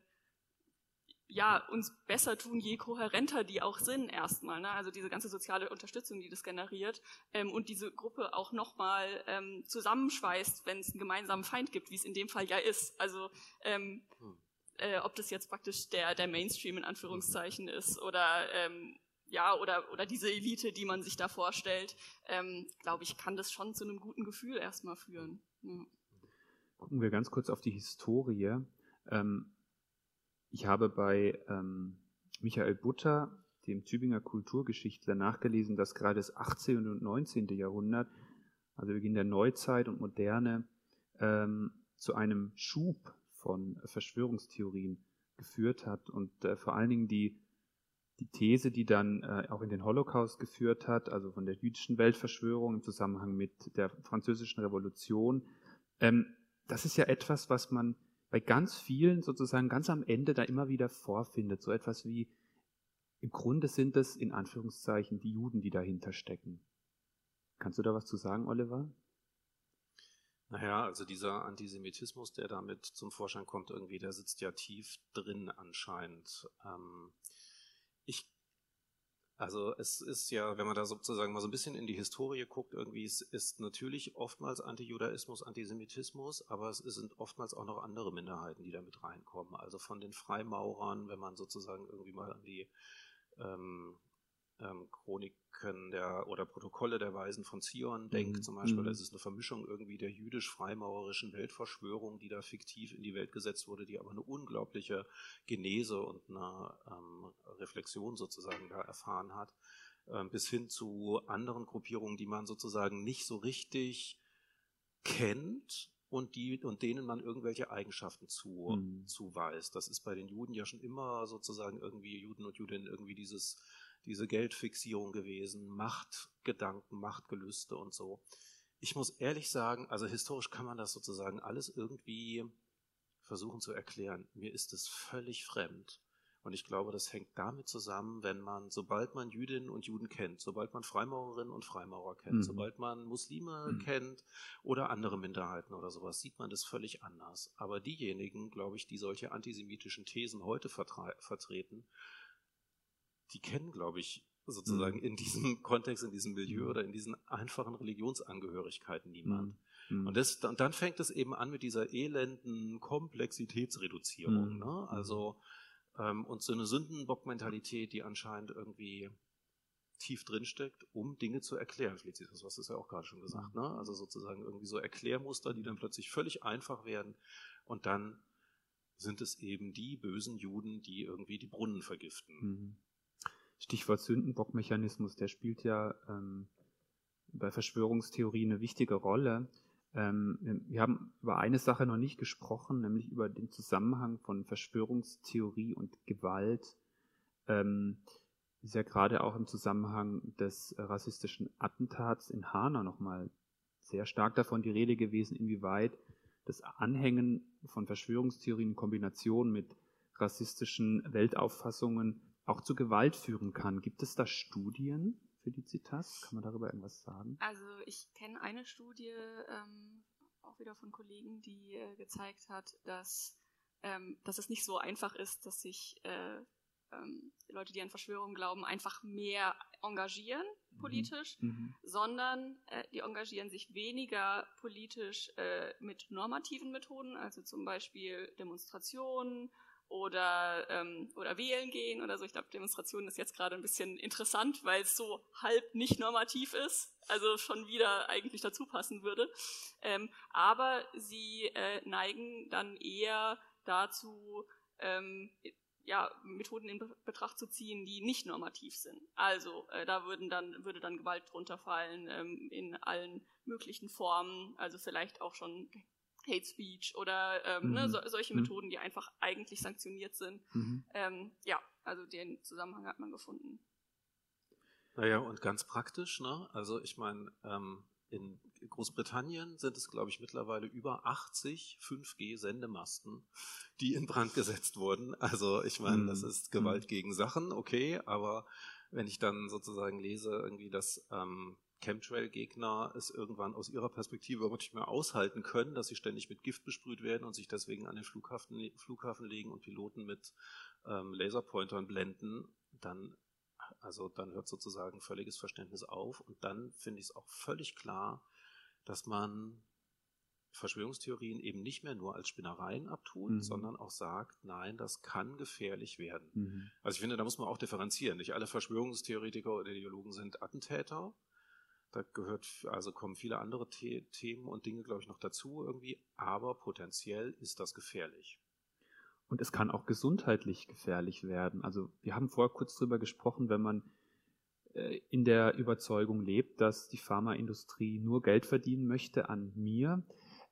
ja, uns besser tun, je kohärenter die auch sind erstmal. Ne? Also diese ganze soziale Unterstützung, die das generiert ähm, und diese Gruppe auch nochmal ähm, zusammenschweißt, wenn es einen gemeinsamen Feind gibt, wie es in dem Fall ja ist. Also ähm, hm. äh, ob das jetzt praktisch der, der Mainstream in Anführungszeichen ist oder ähm, ja, oder, oder diese Elite, die man sich da vorstellt, ähm, glaube ich, kann das schon zu einem guten Gefühl erstmal führen. Ja. Gucken wir ganz kurz auf die Historie. Ähm, ich habe bei ähm, Michael Butter, dem Tübinger Kulturgeschichtler, nachgelesen, dass gerade das 18. und 19. Jahrhundert, also Beginn der Neuzeit und Moderne, ähm, zu einem Schub von Verschwörungstheorien geführt hat und äh, vor allen Dingen die, die These, die dann äh, auch in den Holocaust geführt hat, also von der jüdischen Weltverschwörung im Zusammenhang mit der französischen Revolution, ähm, das ist ja etwas, was man bei ganz vielen sozusagen ganz am Ende da immer wieder vorfindet. So etwas wie, im Grunde sind es in Anführungszeichen die Juden, die dahinter stecken. Kannst du da was zu sagen, Oliver? Naja, also dieser Antisemitismus, der damit zum Vorschein kommt, irgendwie, der sitzt ja tief drin anscheinend. Ähm, also es ist ja, wenn man da sozusagen mal so ein bisschen in die Historie guckt, irgendwie, es ist natürlich oftmals Antijudaismus, Antisemitismus, aber es sind oftmals auch noch andere Minderheiten, die da mit reinkommen. Also von den Freimaurern, wenn man sozusagen irgendwie mal an die ähm, ähm, Chroniken der oder Protokolle der Weisen von Zion denkt, mhm. zum Beispiel. Mhm. Das ist eine Vermischung irgendwie der jüdisch-freimaurerischen Weltverschwörung, die da fiktiv in die Welt gesetzt wurde, die aber eine unglaubliche Genese und eine ähm, Reflexion sozusagen da erfahren hat, ähm, bis hin zu anderen Gruppierungen, die man sozusagen nicht so richtig kennt, und die und denen man irgendwelche Eigenschaften zu, mhm. zuweist. Das ist bei den Juden ja schon immer sozusagen irgendwie Juden und Judinnen irgendwie dieses diese Geldfixierung gewesen, Machtgedanken, Machtgelüste und so. Ich muss ehrlich sagen, also historisch kann man das sozusagen alles irgendwie versuchen zu erklären. Mir ist es völlig fremd. Und ich glaube, das hängt damit zusammen, wenn man, sobald man Jüdinnen und Juden kennt, sobald man Freimaurerinnen und Freimaurer kennt, mhm. sobald man Muslime mhm. kennt oder andere Minderheiten oder sowas, sieht man das völlig anders. Aber diejenigen, glaube ich, die solche antisemitischen Thesen heute vertreten, die kennen, glaube ich, sozusagen mhm. in diesem Kontext, in diesem Milieu mhm. oder in diesen einfachen Religionsangehörigkeiten niemand. Mhm. mhm. Und, das, und dann fängt es eben an mit dieser elenden Komplexitätsreduzierung. Mhm. Ne? Also ähm, und so eine Sündenbock-Mentalität, die anscheinend irgendwie tief drinsteckt, um Dinge zu erklären. Felicitas, was ist ja auch gerade schon gesagt. Ne? Also sozusagen irgendwie so Erklärmuster, die dann plötzlich völlig einfach werden und dann sind es eben die bösen Juden, die irgendwie die Brunnen vergiften. Stichwort Sündenbockmechanismus, der spielt ja ähm, bei Verschwörungstheorien eine wichtige Rolle. Ähm, wir haben über eine Sache noch nicht gesprochen, nämlich über den Zusammenhang von Verschwörungstheorie und Gewalt. Ähm, ist ja gerade auch im Zusammenhang des rassistischen Attentats in Hanau nochmal sehr stark davon die Rede gewesen, inwieweit das Anhängen von Verschwörungstheorien in Kombination mit rassistischen Weltauffassungen auch zu Gewalt führen kann. Gibt es da Studien, Felicitas? Kann man darüber irgendwas sagen? Also ich kenne eine Studie, ähm, auch wieder von Kollegen, die äh, gezeigt hat, dass, ähm, dass es nicht so einfach ist, dass sich äh, ähm, Leute, die an Verschwörungen glauben, einfach mehr engagieren mhm. politisch, mhm. sondern äh, die engagieren sich weniger politisch äh, mit normativen Methoden, also zum Beispiel Demonstrationen oder, ähm, oder wählen gehen oder so. Ich glaube, Demonstrationen ist jetzt gerade ein bisschen interessant, weil es so halb nicht normativ ist, also schon wieder eigentlich dazu passen würde. Ähm, aber sie äh, neigen dann eher dazu, ähm, ja, Methoden in Betracht zu ziehen, die nicht normativ sind. Also äh, da würden dann, würde dann Gewalt drunter fallen ähm, in allen möglichen Formen, also vielleicht auch schon Hate Speech oder ähm, ne, mhm. ne, so, solche mhm. Methoden, die einfach eigentlich sanktioniert sind. Mhm. Ähm, ja, also den Zusammenhang hat man gefunden. Naja, und ganz praktisch, ne? Also ich meine, ähm, in Großbritannien sind es, glaube ich, mittlerweile über 80 5G-Sendemasten, die in Brand gesetzt wurden. Also ich meine, das mhm. ist Gewalt mhm. gegen Sachen, okay, aber wenn ich dann sozusagen lese, irgendwie, dass ähm, Chemtrail-Gegner es irgendwann aus ihrer Perspektive überhaupt nicht mehr aushalten können, dass sie ständig mit Gift besprüht werden und sich deswegen an den Flughafen, Flughafen legen und Piloten mit ähm, Laserpointern blenden, dann, also dann hört sozusagen völliges Verständnis auf. Und dann finde ich es auch völlig klar, dass man Verschwörungstheorien eben nicht mehr nur als Spinnereien abtut, mhm. sondern auch sagt, nein, das kann gefährlich werden. Mhm. Also ich finde, da muss man auch differenzieren. Nicht alle Verschwörungstheoretiker oder Ideologen sind Attentäter. Da gehört, also kommen viele andere The Themen und Dinge, glaube ich, noch dazu irgendwie, aber potenziell ist das gefährlich. Und es kann auch gesundheitlich gefährlich werden. Also wir haben vorher kurz drüber gesprochen, wenn man äh, in der Überzeugung lebt, dass die Pharmaindustrie nur Geld verdienen möchte an mir,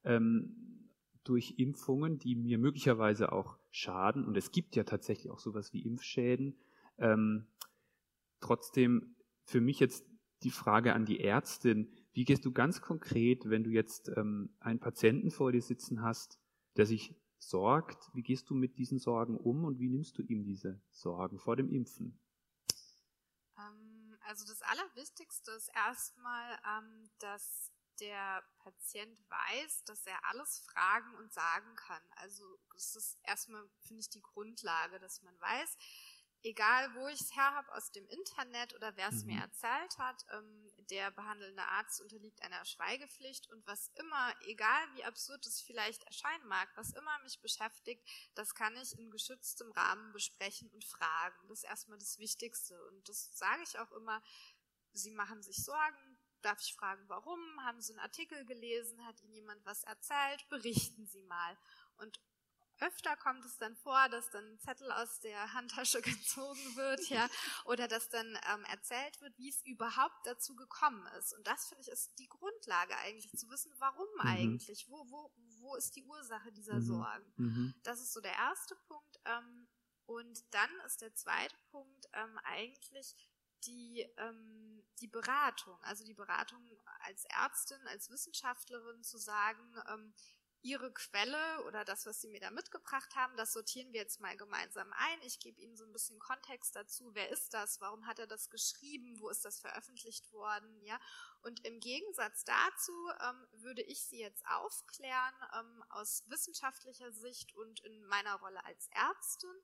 ähm, durch Impfungen, die mir möglicherweise auch schaden, und es gibt ja tatsächlich auch sowas wie Impfschäden, ähm, trotzdem für mich jetzt die Frage an die Ärztin, wie gehst du ganz konkret, wenn du jetzt ähm, einen Patienten vor dir sitzen hast, der sich sorgt, wie gehst du mit diesen Sorgen um und wie nimmst du ihm diese Sorgen vor dem Impfen? Ähm, also das Allerwichtigste ist erstmal, ähm, dass der Patient weiß, dass er alles fragen und sagen kann. Also das ist erstmal, finde ich, die Grundlage, dass man weiß, egal wo ich es her habe, aus dem Internet oder wer es mhm. mir erzählt hat, ähm, der behandelnde Arzt unterliegt einer Schweigepflicht und was immer, egal wie absurd es vielleicht erscheinen mag, was immer mich beschäftigt, das kann ich in geschütztem Rahmen besprechen und fragen. Das ist erstmal das Wichtigste und das sage ich auch immer. Sie machen sich Sorgen, darf ich fragen, warum? Haben Sie einen Artikel gelesen? Hat Ihnen jemand was erzählt? Berichten Sie mal. Und öfter kommt es dann vor, dass dann ein Zettel aus der Handtasche gezogen wird, ja, oder dass dann ähm, erzählt wird, wie es überhaupt dazu gekommen ist. Und das finde ich ist die Grundlage eigentlich, zu wissen, warum mhm. eigentlich, wo, wo, wo ist die Ursache dieser mhm. Sorgen. Mhm. Das ist so der erste Punkt. Ähm, und dann ist der zweite Punkt ähm, eigentlich die, ähm, die Beratung, also die Beratung als Ärztin, als Wissenschaftlerin zu sagen, ähm, Ihre Quelle oder das, was Sie mir da mitgebracht haben, das sortieren wir jetzt mal gemeinsam ein. Ich gebe Ihnen so ein bisschen Kontext dazu. Wer ist das? Warum hat er das geschrieben? Wo ist das veröffentlicht worden? Ja. Und im Gegensatz dazu ähm, würde ich Sie jetzt aufklären ähm, aus wissenschaftlicher Sicht und in meiner Rolle als Ärztin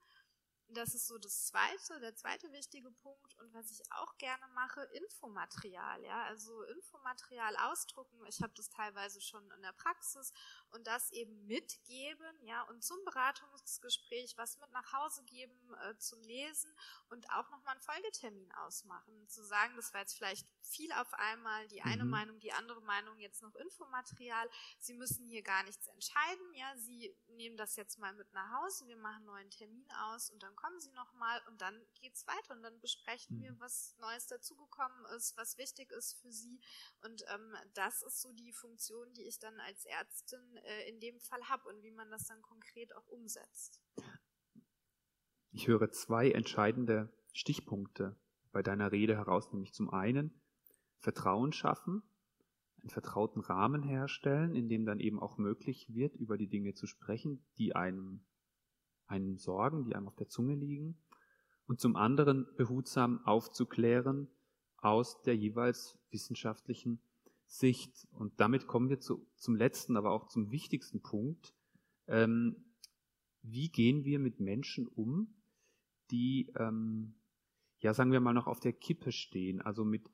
das ist so das zweite, der zweite wichtige Punkt. Und was ich auch gerne mache, Infomaterial, ja, also Infomaterial ausdrucken. Ich habe das teilweise schon in der Praxis und das eben mitgeben, ja, und zum Beratungsgespräch was mit nach Hause geben, äh, zum Lesen und auch nochmal einen Folgetermin ausmachen. Zu sagen, das war jetzt vielleicht viel auf einmal, die eine mhm. Meinung, die andere Meinung, jetzt noch Infomaterial. Sie müssen hier gar nichts entscheiden, ja, Sie nehmen das jetzt mal mit nach Hause, wir machen einen neuen Termin aus und dann kommen Sie nochmal und dann geht's weiter und dann besprechen mhm. wir, was Neues dazugekommen ist, was wichtig ist für Sie. Und ähm, das ist so die Funktion, die ich dann als Ärztin äh, in dem Fall habe und wie man das dann konkret auch umsetzt. Ich höre zwei entscheidende Stichpunkte bei deiner Rede heraus, nämlich zum einen Vertrauen schaffen, einen vertrauten Rahmen herstellen, in dem dann eben auch möglich wird, über die Dinge zu sprechen, die einem einen Sorgen, die einem auf der Zunge liegen, und zum anderen behutsam aufzuklären aus der jeweils wissenschaftlichen Sicht. Und damit kommen wir zu, zum letzten, aber auch zum wichtigsten Punkt. Ähm, wie gehen wir mit Menschen um, die, ähm, ja, sagen wir mal, noch auf der Kippe stehen, also mit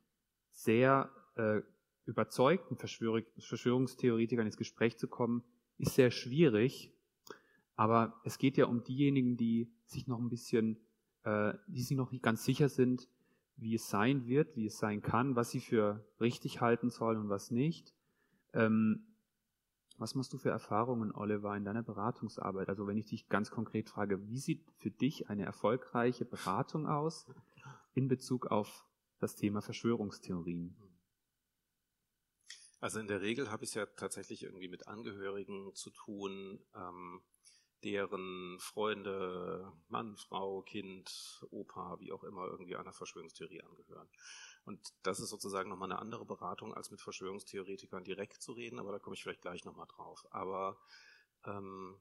sehr äh, überzeugten Verschwörungstheoretikern ins Gespräch zu kommen, ist sehr schwierig, aber es geht ja um diejenigen, die sich noch ein bisschen, äh, die sich noch nicht ganz sicher sind, wie es sein wird, wie es sein kann, was sie für richtig halten sollen und was nicht. Ähm, was machst du für Erfahrungen, Oliver, in deiner Beratungsarbeit? Also wenn ich dich ganz konkret frage, wie sieht für dich eine erfolgreiche Beratung aus in Bezug auf das Thema Verschwörungstheorien? Also in der Regel habe ich es ja tatsächlich irgendwie mit Angehörigen zu tun, ähm, deren Freunde, Mann, Frau, Kind, Opa, wie auch immer, irgendwie einer Verschwörungstheorie angehören. Und das ist sozusagen nochmal eine andere Beratung, als mit Verschwörungstheoretikern direkt zu reden, aber da komme ich vielleicht gleich nochmal drauf. Aber ähm,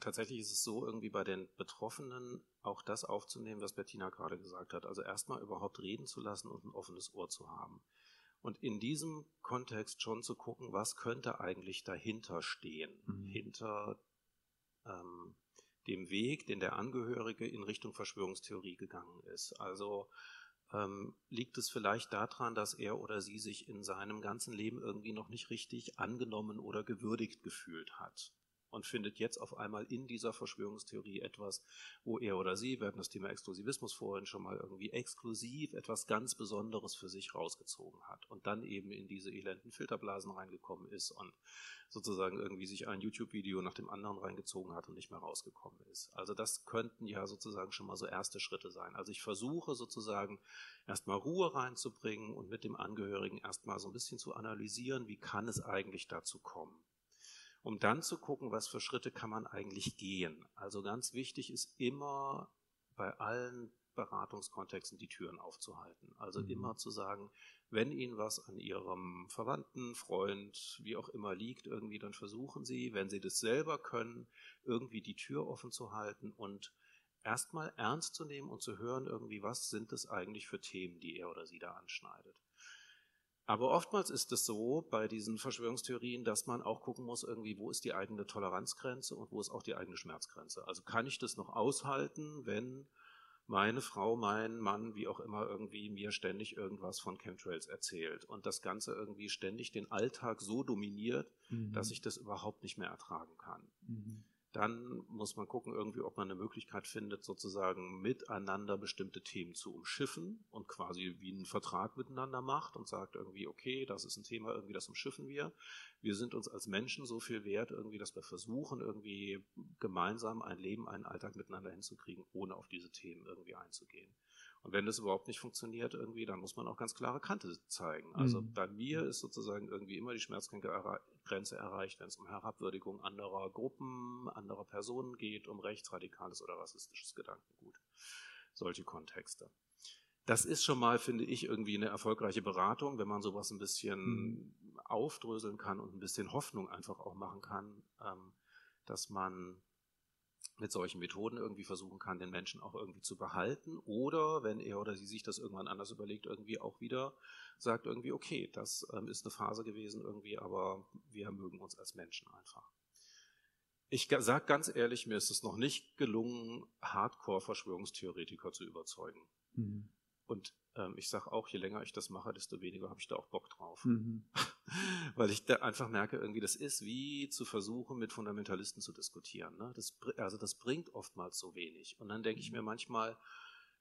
tatsächlich ist es so, irgendwie bei den Betroffenen auch das aufzunehmen, was Bettina gerade gesagt hat. Also erstmal überhaupt reden zu lassen und ein offenes Ohr zu haben. Und in diesem Kontext schon zu gucken, was könnte eigentlich dahinter stehen, mhm. hinter ähm, dem Weg, den der Angehörige in Richtung Verschwörungstheorie gegangen ist. Also ähm, liegt es vielleicht daran, dass er oder sie sich in seinem ganzen Leben irgendwie noch nicht richtig angenommen oder gewürdigt gefühlt hat und findet jetzt auf einmal in dieser Verschwörungstheorie etwas, wo er oder sie, wir hatten das Thema Exklusivismus vorhin schon mal irgendwie exklusiv etwas ganz Besonderes für sich rausgezogen hat und dann eben in diese elenden Filterblasen reingekommen ist und sozusagen irgendwie sich ein YouTube-Video nach dem anderen reingezogen hat und nicht mehr rausgekommen ist. Also das könnten ja sozusagen schon mal so erste Schritte sein. Also ich versuche sozusagen erstmal Ruhe reinzubringen und mit dem Angehörigen erstmal so ein bisschen zu analysieren, wie kann es eigentlich dazu kommen um dann zu gucken, was für Schritte kann man eigentlich gehen. Also ganz wichtig ist immer bei allen Beratungskontexten die Türen aufzuhalten. Also mhm. immer zu sagen, wenn Ihnen was an Ihrem Verwandten, Freund, wie auch immer liegt, irgendwie, dann versuchen Sie, wenn Sie das selber können, irgendwie die Tür offen zu halten und erstmal ernst zu nehmen und zu hören, irgendwie, was sind das eigentlich für Themen, die er oder sie da anschneidet. Aber oftmals ist es so bei diesen Verschwörungstheorien, dass man auch gucken muss, irgendwie, wo ist die eigene Toleranzgrenze und wo ist auch die eigene Schmerzgrenze. Also kann ich das noch aushalten, wenn meine Frau, mein Mann, wie auch immer, irgendwie mir ständig irgendwas von Chemtrails erzählt und das Ganze irgendwie ständig den Alltag so dominiert, mhm. dass ich das überhaupt nicht mehr ertragen kann. Mhm dann muss man gucken, irgendwie, ob man eine Möglichkeit findet, sozusagen miteinander bestimmte Themen zu umschiffen und quasi wie einen Vertrag miteinander macht und sagt irgendwie, okay, das ist ein Thema, irgendwie das umschiffen wir. Wir sind uns als Menschen so viel wert, irgendwie, dass wir versuchen, irgendwie gemeinsam ein Leben, einen Alltag miteinander hinzukriegen, ohne auf diese Themen irgendwie einzugehen. Und wenn das überhaupt nicht funktioniert irgendwie, dann muss man auch ganz klare Kante zeigen. Also mhm. bei mir ist sozusagen irgendwie immer die Schmerzgrenze erreicht, wenn es um Herabwürdigung anderer Gruppen, anderer Personen geht, um rechtsradikales oder rassistisches Gedankengut. Solche Kontexte. Das ist schon mal, finde ich, irgendwie eine erfolgreiche Beratung, wenn man sowas ein bisschen mhm. aufdröseln kann und ein bisschen Hoffnung einfach auch machen kann, ähm, dass man mit solchen Methoden irgendwie versuchen kann, den Menschen auch irgendwie zu behalten oder wenn er oder sie sich das irgendwann anders überlegt, irgendwie auch wieder sagt irgendwie, okay, das ähm, ist eine Phase gewesen irgendwie, aber wir mögen uns als Menschen einfach. Ich sage ganz ehrlich, mir ist es noch nicht gelungen, Hardcore-Verschwörungstheoretiker zu überzeugen. Mhm. Und ähm, ich sage auch, je länger ich das mache, desto weniger habe ich da auch Bock drauf. Mhm. Weil ich da einfach merke, irgendwie, das ist wie zu versuchen, mit Fundamentalisten zu diskutieren. Ne? Das, also das bringt oftmals so wenig. Und dann denke ich mhm. mir manchmal,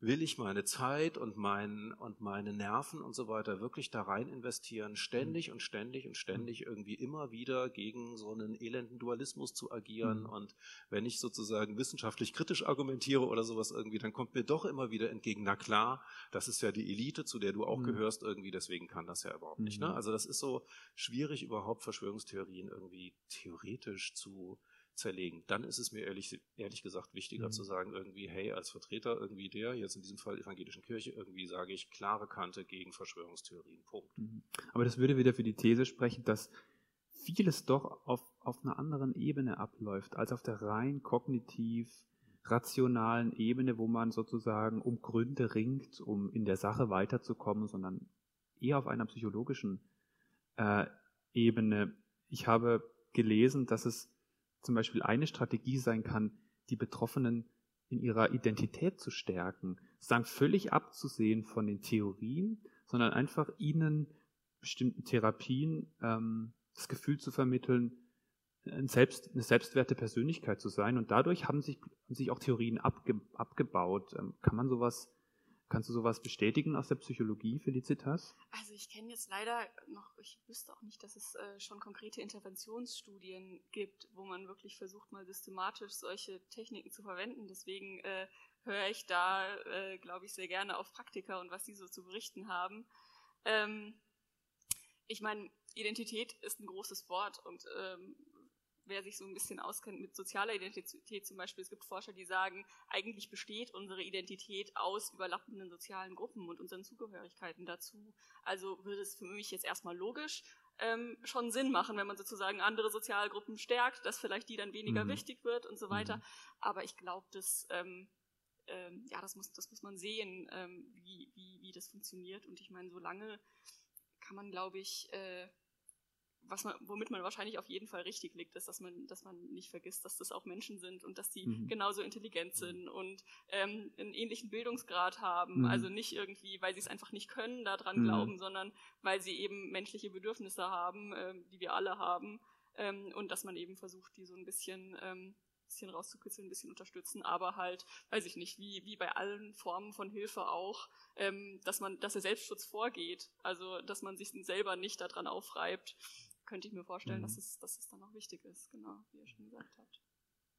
will ich meine Zeit und, mein, und meine Nerven und so weiter wirklich da rein investieren, ständig mhm. und ständig und ständig irgendwie immer wieder gegen so einen elenden Dualismus zu agieren. Mhm. Und wenn ich sozusagen wissenschaftlich kritisch argumentiere oder sowas irgendwie, dann kommt mir doch immer wieder entgegen, na klar, das ist ja die Elite, zu der du auch mhm. gehörst irgendwie, deswegen kann das ja überhaupt nicht. Ne? Mhm. Also das ist so schwierig, überhaupt Verschwörungstheorien irgendwie theoretisch zu zerlegen. Dann ist es mir ehrlich, ehrlich gesagt wichtiger mhm. zu sagen, irgendwie, hey, als Vertreter irgendwie der, jetzt in diesem Fall evangelischen Kirche, irgendwie sage ich klare Kante gegen Verschwörungstheorien. Punkt. Mhm. Aber das würde wieder für die These sprechen, dass vieles doch auf, auf einer anderen Ebene abläuft, als auf der rein kognitiv rationalen Ebene, wo man sozusagen um Gründe ringt, um in der Sache weiterzukommen, sondern eher auf einer psychologischen äh, Ebene. Ich habe gelesen, dass es zum Beispiel eine Strategie sein kann, die Betroffenen in ihrer Identität zu stärken, sozusagen völlig abzusehen von den Theorien, sondern einfach ihnen bestimmten Therapien ähm, das Gefühl zu vermitteln, ein Selbst, eine selbstwerte Persönlichkeit zu sein. Und dadurch haben sich, haben sich auch Theorien abge, abgebaut. Ähm, kann man sowas Kannst du sowas bestätigen aus der Psychologie, Felicitas? Also ich kenne jetzt leider noch, ich wüsste auch nicht, dass es äh, schon konkrete Interventionsstudien gibt, wo man wirklich versucht, mal systematisch solche Techniken zu verwenden. Deswegen äh, höre ich da, äh, glaube ich, sehr gerne auf Praktiker und was sie so zu berichten haben. Ähm, ich meine, Identität ist ein großes Wort und ähm, wer sich so ein bisschen auskennt mit sozialer Identität zum Beispiel, es gibt Forscher, die sagen, eigentlich besteht unsere Identität aus überlappenden sozialen Gruppen und unseren Zugehörigkeiten dazu. Also würde es für mich jetzt erstmal logisch ähm, schon Sinn machen, wenn man sozusagen andere Sozialgruppen stärkt, dass vielleicht die dann weniger mhm. wichtig wird und so weiter. Mhm. Aber ich glaube, dass ähm, ähm, ja, das muss, das muss man sehen, ähm, wie, wie, wie das funktioniert. Und ich meine, solange kann man, glaube ich, äh, was man, womit man wahrscheinlich auf jeden Fall richtig liegt, ist, dass man, dass man nicht vergisst, dass das auch Menschen sind und dass die mhm. genauso intelligent sind und ähm, einen ähnlichen Bildungsgrad haben. Mhm. Also nicht irgendwie, weil sie es einfach nicht können, daran mhm. glauben, sondern weil sie eben menschliche Bedürfnisse haben, ähm, die wir alle haben. Ähm, und dass man eben versucht, die so ein bisschen ähm, bisschen rauszukitzeln, ein bisschen unterstützen, aber halt, weiß ich nicht, wie, wie bei allen Formen von Hilfe auch, ähm, dass man, dass der Selbstschutz vorgeht, also dass man sich selber nicht daran aufreibt, könnte ich mir vorstellen, mhm. dass, es, dass es dann auch wichtig ist, genau, wie ihr schon gesagt habt.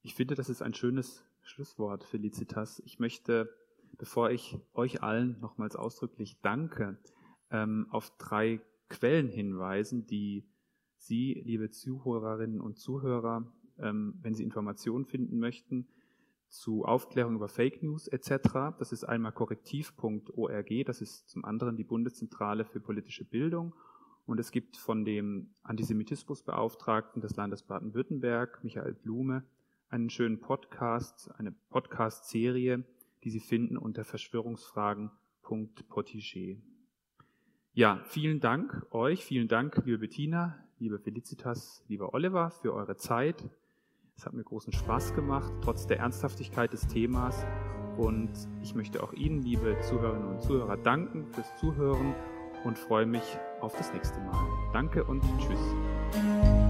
Ich finde, das ist ein schönes Schlusswort, Felicitas. Ich möchte, bevor ich euch allen nochmals ausdrücklich danke, ähm, auf drei Quellen hinweisen, die Sie, liebe Zuhörerinnen und Zuhörer, ähm, wenn Sie Informationen finden möchten, zu Aufklärung über Fake News etc. Das ist einmal korrektiv.org, das ist zum anderen die Bundeszentrale für politische Bildung und es gibt von dem Antisemitismusbeauftragten des Landes Baden-Württemberg, Michael Blume, einen schönen Podcast, eine Podcast-Serie, die Sie finden unter verschwörungsfragen.potiger. Ja, vielen Dank euch, vielen Dank, liebe Bettina, liebe Felicitas, lieber Oliver, für eure Zeit. Es hat mir großen Spaß gemacht, trotz der Ernsthaftigkeit des Themas. Und ich möchte auch Ihnen, liebe Zuhörerinnen und Zuhörer, danken fürs Zuhören und freue mich auf das nächste Mal. Danke und tschüss.